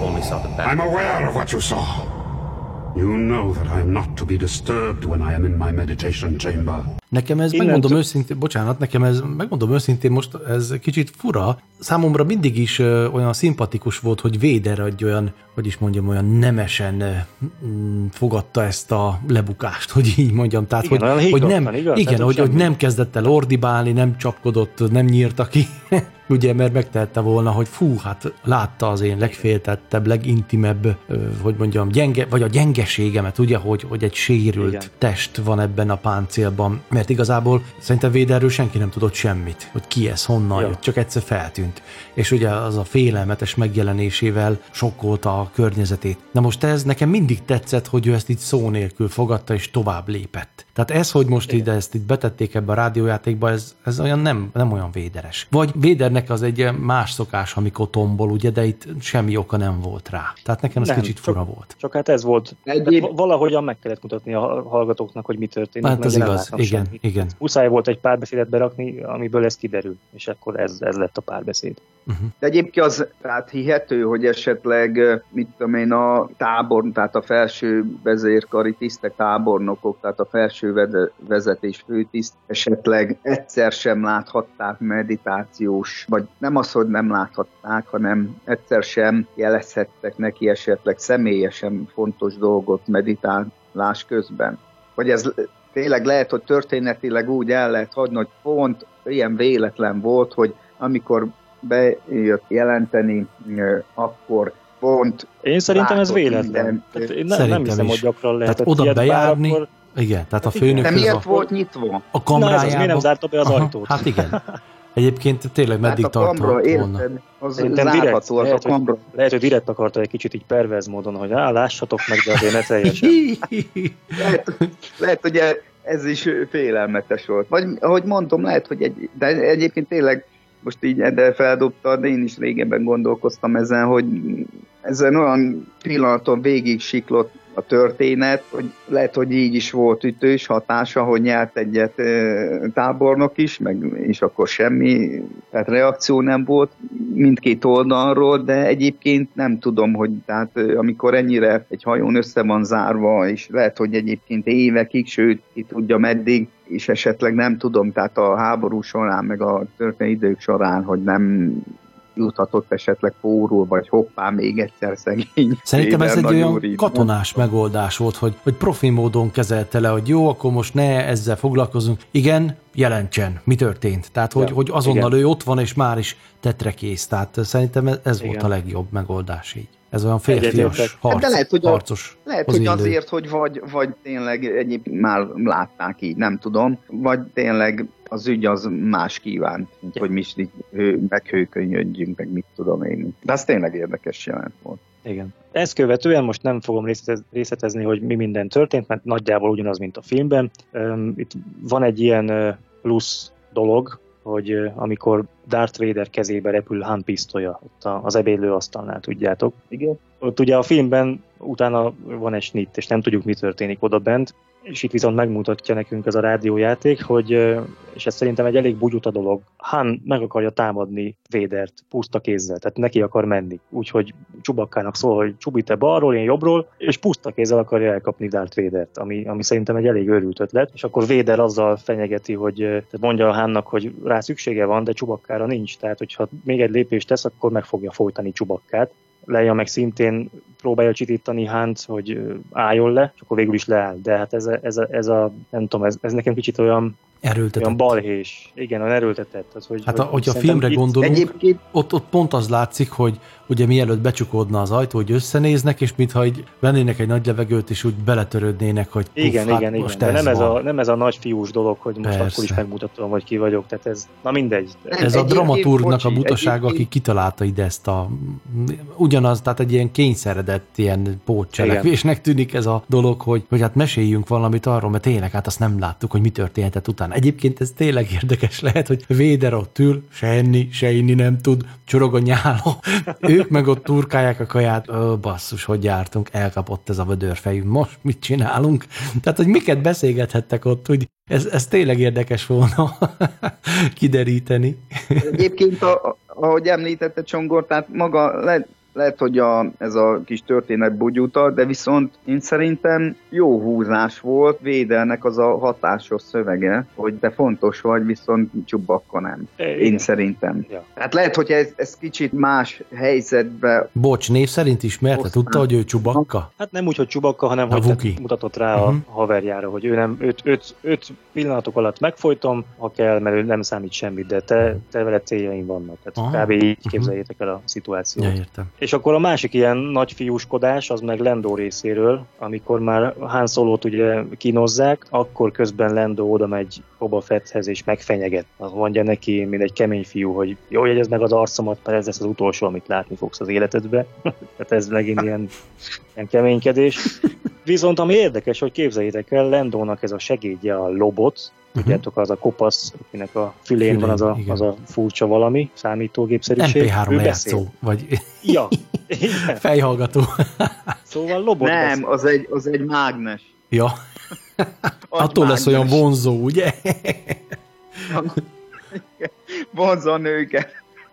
only saw the back. I'm aware of what you saw. You know that I am not to be disturbed when I am in my meditation chamber. Nekem ez, Innen megmondom tök- őszintén, bocsánat, nekem ez, megmondom őszintén, most ez kicsit fura. Számomra mindig is olyan szimpatikus volt, hogy Véder egy olyan, hogy is mondjam, olyan nemesen mm, fogadta ezt a lebukást, hogy így mondjam. Tehát, Igen, hogy, hogy nem, igaz? igen, hogy, hogy nem kezdett el ordibálni, nem csapkodott, nem nyírta ki. Ugye, mert megtehette volna, hogy fú, hát látta az én legféltettebb, legintimebb, hogy mondjam, gyenge, vagy a gyengeségemet, ugye, hogy, hogy egy sérült Igen. test van ebben a páncélban, mert igazából szerintem Véderről senki nem tudott semmit, hogy ki ez, honnan Ja. jött, csak egyszer feltűnt. És ugye az a félelmetes megjelenésével sokkolta a környezetét. Na most ez nekem mindig tetszett, hogy ő ezt így szó nélkül fogadta és tovább lépett. Tehát ez, hogy most ide ezt itt betették ebbe a rádiójátékba, ez, ez olyan nem, nem olyan véderes. Vagy Védernek az egy más szokás, amikor tombol, ugye, de itt semmi oka nem volt rá. Tehát nekem ez Nem, kicsit csak- fura volt. Csak hát ez volt. Egyéb- va- valahogyan meg kellett mutatni a hallgatóknak, hogy mi történik. Hát ez igaz, igen, semmit. igen. Muszáj volt egy párbeszédet berakni, amiből ez kiderül, és akkor ez, ez lett a párbeszéd. De egyébként az tehát hihető, hogy esetleg, mit tudom én, a tábor, tehát a felső vezérkari tisztek, tábornokok, tehát a felső vede- vezetés főtiszt esetleg egyszer sem láthatták meditációs, vagy nem az, hogy nem láthatták, hanem egyszer sem jelezhettek neki esetleg személyesen fontos dolgot meditálás közben. Vagy ez tényleg lehet, hogy történetileg úgy el lehet hagyni, hogy pont ilyen véletlen volt, hogy amikor bejött jelenteni, akkor pont Én szerintem ez véletlen. mindent. Tehát én ne, nem Szerintem hiszem, is. hogy gyakran lehet. Tehát oda bejárni, Akkor... igen, tehát a Hát igen. De főnök miért a, volt nyitva? a Na ez az, kamrájába. miért nem zárta be az Aha, ajtót? Hát igen. Egyébként tényleg meddig Hát a kamra, tartott volna. érted? Az Szerintem direkt, az a lehet, hogy, kamra. lehet, hogy direkt akarta egy kicsit így perverz módon, hogy á, lássatok meg, de azért ne teljesen. lehet, lehet, hogy e- ez is félelmetes volt. Vagy, ahogy mondom, lehet, hogy egy, de egyébként tényleg most így Ede feldobta, de én is régebben gondolkoztam ezen, hogy ezen olyan pillanaton végig siklott a történet, hogy lehet, hogy így is volt ütős hatása, hogy nyert egyet tábornok is, meg és akkor semmi, tehát reakció nem volt mindkét oldalról, de egyébként nem tudom, hogy tehát amikor ennyire egy hajón össze van zárva, és lehet, hogy egyébként évekig, sőt, ki tudja meddig, és esetleg nem tudom, tehát a háború során, meg a történelmi idők során, hogy nem juthatott esetleg pórul, vagy hoppá, még egyszer szegény. Szerintem ez egy olyan Nagyúri. katonás megoldás volt, hogy, hogy profi módon kezelte le, hogy jó, akkor most ne ezzel foglalkozunk. Igen, jelentsen, mi történt. Tehát, hogy, Ja, hogy azonnal igen. ő ott van, és már is tetre kész. Tehát szerintem ez, ez volt a legjobb megoldás így. Ez olyan férfias Egyetértek. harc, de lehet, hogy, a, harcos. lehet, hogy illő. azért, hogy vagy, vagy tényleg egyébként már látták így, nem tudom, vagy tényleg az ügy az más kívánt, mint hogy mi is meghőkönyödjünk, meg mit tudom én. De ez tényleg érdekes jelent volt. Igen. Ezt követően most nem fogom részletez- részletezni, hogy mi minden történt, mert nagyjából ugyanaz, mint a filmben. Itt van egy ilyen plusz dolog, hogy amikor Darth Vader kezébe repül Han pisztolya, ott az ebédlőasztalnál, tudjátok. Igen. Ott ugye a filmben utána van egy snitt, és nem tudjuk, mi történik oda bent, és itt viszont megmutatja nekünk ez a rádiójáték, hogy, és ez szerintem egy elég bugyuta dolog, Han meg akarja támadni Védert puszta kézzel, tehát neki akar menni. Úgyhogy Csubakkának szól, hogy Csubi te balról, én jobbról, és puszta kézzel akarja elkapni Darth Védert, ami, ami szerintem egy elég őrült ötlet. És akkor Véder azzal fenyegeti, hogy mondja a Hannak, hogy rá szüksége van, de Csubakkára nincs. Tehát, hogyha még egy lépést tesz, akkor meg fogja folytani Csubakkát. Leia meg szintén próbálja csitítani Hánt, hogy álljon le, és akkor végül is leáll. De hát ez a, ez a, ez a nem tudom, ez, ez nekem kicsit olyan, Erőltetett. olyan balhés. Igen, olyan erőltetett. Az, hogy, Hát hogy a, hogyha szerintem filmre gondolunk, Egyébként ott, ott pont az látszik, hogy ugye mielőtt becsukódna az ajtó, hogy összenéznek, és mintha így vennének egy nagy levegőt, és úgy beletörődnének, hogy puff, Igen, hát igen, igen. most nem ez, van. a, nem ez a nagy fiús dolog, hogy most Persze. akkor is megmutatom, hogy ki vagyok. Tehát ez, na mindegy. Ez a dramaturgnak a bocsi, butasága, aki kitalálta ide ezt a ugyanaz, tehát egy ilyen kényszeredett ilyen pótcselekvésnek tűnik ez a dolog, hogy, hogy hát meséljünk valamit arról, mert tényleg hát azt nem láttuk, hogy mi történhetett utána. Egyébként ez tényleg érdekes lehet, hogy Véder ott ül, se enni, se inni nem tud, csorog a nyála. ők meg ott turkálják a kaját, Ö, basszus, hogy jártunk, elkapott ez a vödörfejű, most mit csinálunk? Tehát, hogy miket beszélgethettek ott, hogy ez, ez tényleg érdekes volna kideríteni. Egyébként, a, ahogy említette Csongor, tehát maga le, lehet, hogy a, ez a kis történet bugyuta, de viszont én szerintem jó húzás volt Védelnek az a hatásos szövege, hogy te fontos vagy, viszont csubakka nem. Én szerintem. Ja. Hát lehet, hogy ez, ez kicsit más helyzetbe Bocs, név szerint ismerte? Aztán- Tudta, hogy ő csubakka? Hát nem úgy, hogy Csubakka, hanem A hogy te mutatott rá Mhm. a haverjára, hogy ő nem, öt, öt, öt pillanatok alatt megfojtom, ha kell, mert ő nem számít semmit, de te, te veled céljaim vannak. Tehát Aha. kb. így Mhm. képzeljétek el a szituációt. Ja, értem. És akkor a másik ilyen nagy fiúskodás, az meg Lendo részéről, amikor már Han Solo-t ugye kínozzák, akkor közben Lendo oda megy Boba Fetthez és megfenyeget. Azt mondja neki, mint egy kemény fiú, hogy jó, jegyezd meg az arcomat, mert ez lesz az utolsó, amit látni fogsz az életedbe. Tehát ez megint ilyen, ilyen keménykedés. Viszont ami érdekes, hogy képzeljétek el, Lendónak ez a segédje a lobot, Tudjátok, az a kopasz, akinek a fülén, Fülén, van az a, igen. az a furcsa valami, számítógépszerűség. MP3 Ő lejátszó, beszél. vagy Ja, igen. fejhallgató. Szóval lobot Nem, beszél. az egy, az egy mágnes. ja. Attól lesz olyan mágnes. vonzó, ugye? Vonza a nőket.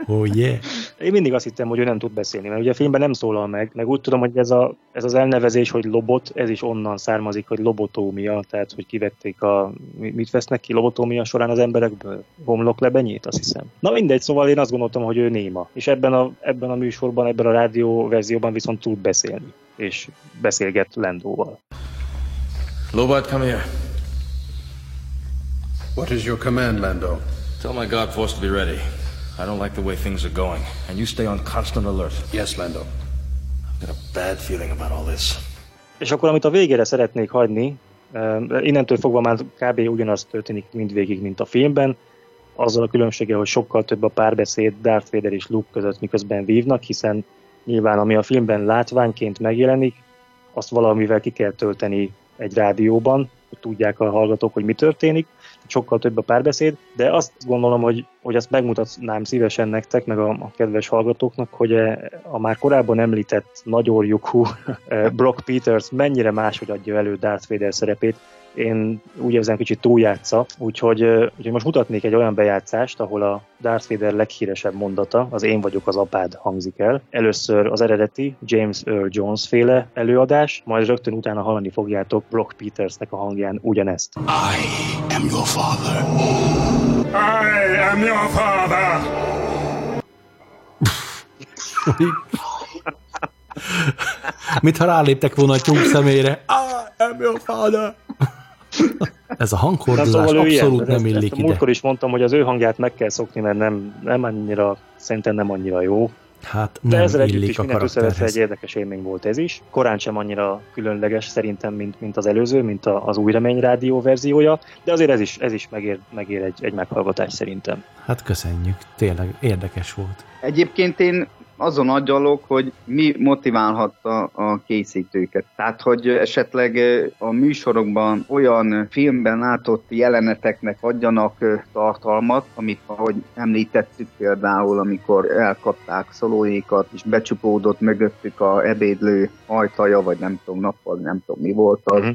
Oh yeah. Én mindig azt hittem, hogy ő nem tud beszélni, mert ugye a filmben nem szólal meg, meg úgy tudom, hogy ez, a, ez az elnevezés, hogy lobot, ez is onnan származik, hogy lobotómia, tehát hogy kivették a, mi- mit vesznek ki lobotómia során az emberekből? Homloklebenyét, azt hiszem. Na mindegy, szóval én azt gondoltam, hogy ő néma. És ebben a, ebben a műsorban, ebben a rádió verzióban viszont tud beszélni. És beszélget Lendóval. Lobot, come here. What is your command, Lando? Tell my God force to be ready. I don't like the way things are going. And you stay on constant alert. Yes, Lando. I've got a bad feeling about all this. És akkor, amit a végére szeretnék hagyni, eh, innentől fogva már kb. ugyanaz történik mindvégig, mint a filmben, azzal a különbsége, hogy sokkal több a párbeszéd Darth Vader és Luke között, miközben vívnak, hiszen nyilván ami a filmben látványként megjelenik, azt valamivel ki kell tölteni egy rádióban, hogy tudják a hallgatók, hogy mi történik, sokkal több a párbeszéd, de azt gondolom, hogy, hogy azt megmutatnám szívesen nektek, meg a, a kedves hallgatóknak, hogy eh, a már korábban említett nagyorjukú eh, Brock Peters mennyire máshogy adja elő Darth Vader szerepét, én úgy érzem kicsit túljátsza, úgyhogy, úgyhogy most mutatnék egy olyan bejátszást, ahol a Darth Vader leghíresebb mondata, az én vagyok az apád hangzik el. Először az eredeti James Earl Jones féle előadás, majd rögtön utána hallani fogjátok Brock Petersnek a hangján ugyanezt. I am your father. I am your father! Mintha ráléptek volna a tyúk szemére. I am your father. Ez a hangkordozás Na, szóval ő ilyen, abszolút ezt- nem illik ezt a ide. Múltkor is mondtam, hogy az ő hangját meg kell szokni, mert nem, nem annyira, szerintem nem annyira jó. Hát De nem ezzel együtt illik is a mindentől szeretve egy érdekes élmény volt ez is. Korán sem annyira különleges szerintem, mint, mint az előző, mint a, az új remény rádió verziója, de azért ez is, ez is megér, megér egy, egy meghallgatás szerintem. Hát köszönjük, tényleg érdekes volt. Egyébként én azon agyalok, hogy mi motiválhatta a készítőket. Tehát, hogy esetleg a műsorokban olyan filmben látott jeleneteknek adjanak tartalmat, amit, ahogy említettük például, amikor elkapták szolóékat, és becsupódott mögöttük a ebédlő ajtaja, vagy nem tudom, nappal, nem tudom mi volt az, Mhm.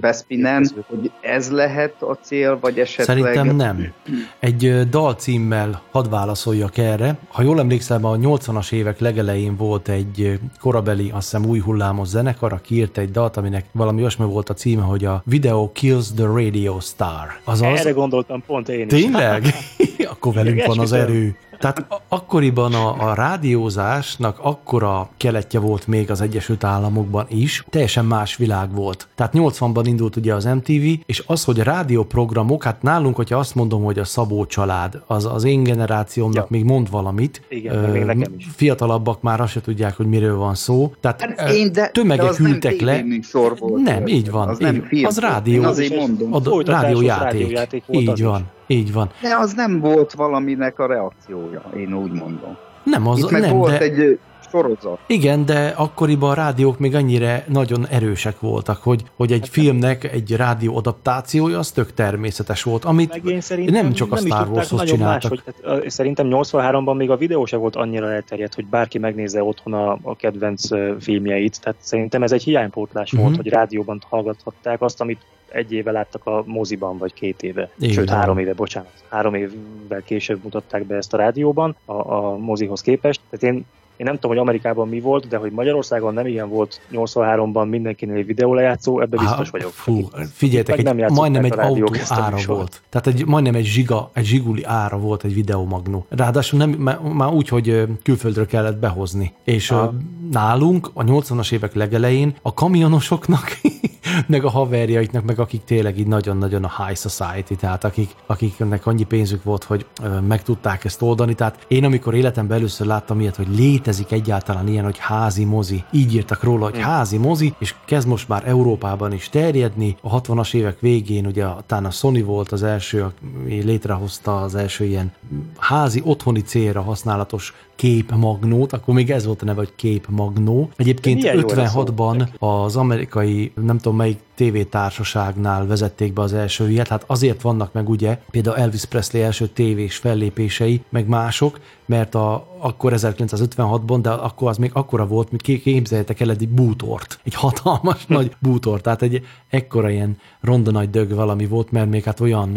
Bespinen, hogy ez lehet a cél, vagy esetleg... Szerintem nem. Egy ö, dalcímmel hadd válaszoljak erre. Ha jól emlékszem, a 80-as évek legelején volt egy korabeli, azt hiszem új hullámos zenekar, aki írt egy dalt, aminek valami olyasmi volt a címe, hogy a Video Kills the Radio Star. Azaz, Erre gondoltam pont én is. Tényleg? Akkor velünk van az erő. Tehát a- akkoriban a, a rádiózásnak akkora keletje volt még az Egyesült Államokban is, teljesen más világ volt. Tehát 80-ban indult ugye az MTV, és az, hogy a rádióprogramok, hát nálunk, hogyha azt mondom, hogy a Szabó család, az az én generációmnak ja. még mond valamit. Igen, meg még nekem is. Fiatalabbak már azt se tudják, hogy miről van szó. Tehát Hát ö, én, de, tömegek de nem ültek le. tévéműsor volt. Nem, így van. Az nem így, film az rádió. Én azért mondom. Folytatásos rádiójáték. rádiójáték volt Így az van. is. Így van. De az nem volt valaminek a reakciója, én úgy mondom. Nem, az Itt meg nem, volt de egy sorozat. Igen, de akkoriban a rádiók még annyira nagyon erősek voltak, hogy, hogy egy filmnek egy rádió adaptációja az tök természetes volt, amit nem csak a is Star Warshoz csináltak. Más, hogy, hát, szerintem 83-ban még a videó se volt annyira elterjedt, hogy bárki megnézze otthon a, a kedvenc filmjeit, tehát szerintem ez egy hiánypótlás Mhm. volt, hogy rádióban hallgathatták azt, amit egy éve láttak a moziban, vagy két éve. Igen. Sőt, három éve, bocsánat. Három évvel később mutatták be ezt a rádióban a, a mozihoz képest. Tehát én én nem tudom, hogy Amerikában mi volt, de hogy Magyarországon nem ilyen volt 83-ban mindenkinél videólejátszó, ebbe biztos Há, vagyok. Fú, figyeljetek, nem egy, játszották majdnem egy autó ára volt. Tehát egy, majdnem egy zsiga, egy zsiguli ára volt egy videomagnó. Ráadásul nem, má- már úgy, hogy külföldről kellett behozni. És Aha. nálunk a 80-as évek legelején a kamionosoknak, meg a haverjaiknak, meg akik tényleg így nagyon-nagyon a high society, tehát akik, akiknek annyi pénzük volt, hogy meg tudták ezt oldani. Tehát én amikor életemben először láttam ilyet, hogy létezik egyáltalán ilyen, hogy házi mozi. Így írtak róla, hogy házi mozi, és kezd most már Európában is terjedni. A 60-as évek végén ugye talán a Sony volt az első, aki létrehozta az első ilyen házi, otthoni célra használatos képmagnót, akkor még ez volt a neve, hogy képmagnó. Egyébként Milyen jó ez a szó. 56-ban az amerikai, nem tudom melyik tévétársaságnál vezették be az első ilyet, hát azért vannak meg ugye például Elvis Presley első tévés fellépései, meg mások, mert a, akkor 1956-ban, de akkor az még akkora volt, mint ké- képzeljétek el egy bútort, egy hatalmas nagy bútort, tehát egy ekkora ilyen ronda nagy dög valami volt, mert még hát olyan,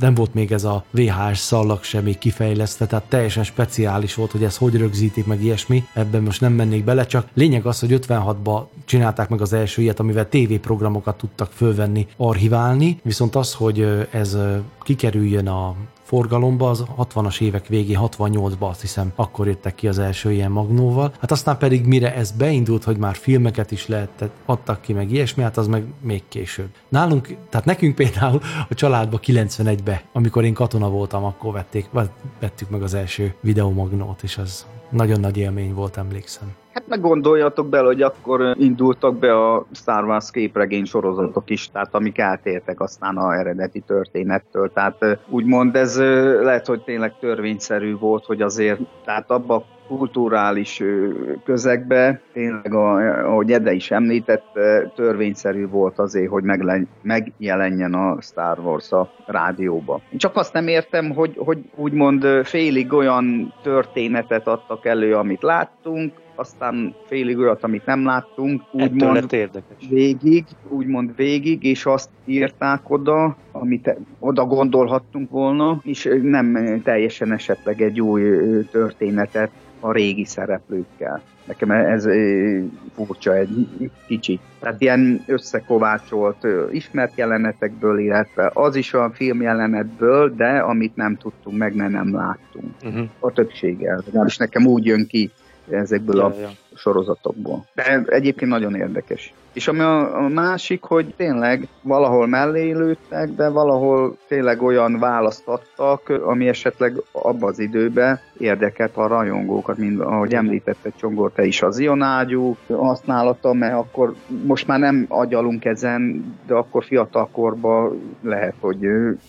nem volt még ez a VHS szallag sem még kifejlesztve, tehát teljesen speciális volt, hogy ez hogy rögzítik, meg ilyesmi, ebben most nem mennék bele, csak lényeg az, hogy 56-ban csinálták meg az első ilyet, amivel tévéprogramokat tudtak fölvenni, archiválni, viszont az, hogy ez kikerüljön a forgalomba, az 60-as évek végén, 68-ban azt hiszem, akkor jöttek ki az első ilyen magnóval. Hát aztán pedig mire ez beindult, hogy már filmeket is lehetett, adtak ki, meg ilyesmi, hát az meg még később. Nálunk, tehát nekünk például a családba 91-be, amikor én katona voltam, akkor vették, vettük meg az első videomagnót, és az nagyon nagy élmény volt, emlékszem. Hát meg gondoljatok bele, hogy akkor indultak be a Star Wars képregény sorozatok is, tehát amik eltértek aztán a eredeti történettől. Tehát úgymond ez lehet, hogy tényleg törvényszerű volt, hogy azért, tehát abba kulturális közegbe, tényleg, a, ahogy Ede is említette, törvényszerű volt azért, hogy megle- megjelenjen a Star Wars a rádióba. Csak azt nem értem, hogy, hogy úgymond félig olyan történetet adtak elő, amit láttunk, aztán félig olyat, amit nem láttunk, úgymond végig, úgymond végig, és azt írták oda, amit oda gondolhattunk volna, és nem teljesen esetleg egy új történetet a régi szereplőkkel. Nekem ez furcsa egy kicsit. Tehát ilyen összekovácsolt ismert jelenetekből, illetve az is a filmjelenetből, de amit nem tudtunk meg, mert nem láttunk. Uh-huh. A többsége. És nekem úgy jön ki ezekből Ja, a ja. sorozatokból. De egyébként nagyon érdekes. És ami a, a másik, hogy tényleg valahol mellé lőttek, de valahol tényleg olyan választ adtak, ami esetleg abban az időben érdekelt a rajongókat, mint ahogy említette Csongor, te is az ionágyú használata, mert akkor most már nem agyalunk ezen, de akkor fiatalkorban lehet, hogy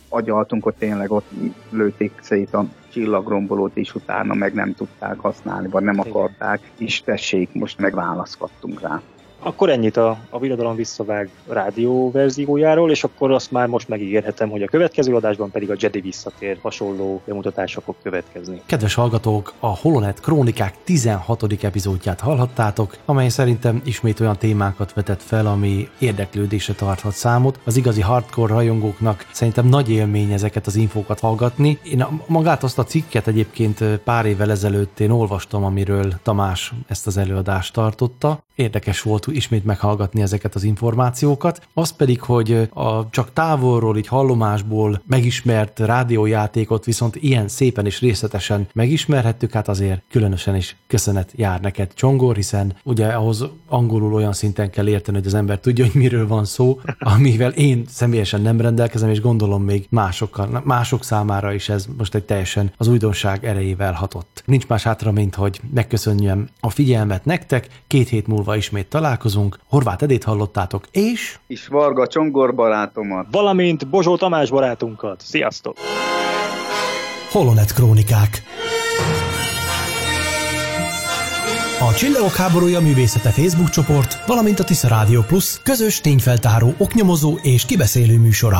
agyaltunk, hogy tényleg ott lőtték szét a csillagrombolót, és utána meg nem tudták használni, vagy nem akarták, és tessék, most meg választ kaptunk rá. Akkor ennyit a, a Birodalom visszavág rádió verziójáról, és akkor azt már most megígérhetem, hogy a következő adásban pedig a Jedi visszatér hasonló bemutatások fog következni. Kedves hallgatók, a Holonet Krónikák 16. epizódját hallhattátok, amely szerintem ismét olyan témákat vetett fel, ami érdeklődésre tarthat számot. Az igazi hardcore rajongóknak szerintem nagy élmény ezeket az infókat hallgatni. Én magát azt a cikket egyébként pár évvel ezelőtt én olvastam, amiről Tamás ezt az előadást tartotta. Érdekes volt ismét meghallgatni ezeket az információkat. Az pedig, hogy a csak távolról, így hallomásból megismert rádiójátékot viszont ilyen szépen és részletesen megismerhettük, hát azért különösen is köszönet jár neked, Csongor, hiszen ugye ahhoz angolul olyan szinten kell érteni, hogy az ember tudja, hogy miről van szó, amivel én személyesen nem rendelkezem, és gondolom még másokkal, mások számára is ez most egy teljesen az újdonság erejével hatott. Nincs más hátra, mint hogy megköszönjem a figyelmet nektek, két hét múlva ismét találkozunk, Horváth Edét hallottátok, és És Varga Csongor barátomat. Valamint Bozsó Tamás barátunkat. Sziasztok! Holonet Krónikák. A Csillagok háborúja művészete Facebook csoport, valamint a Tisza Rádió Plus közös tényfeltáró, oknyomozó és kibeszélő műsora.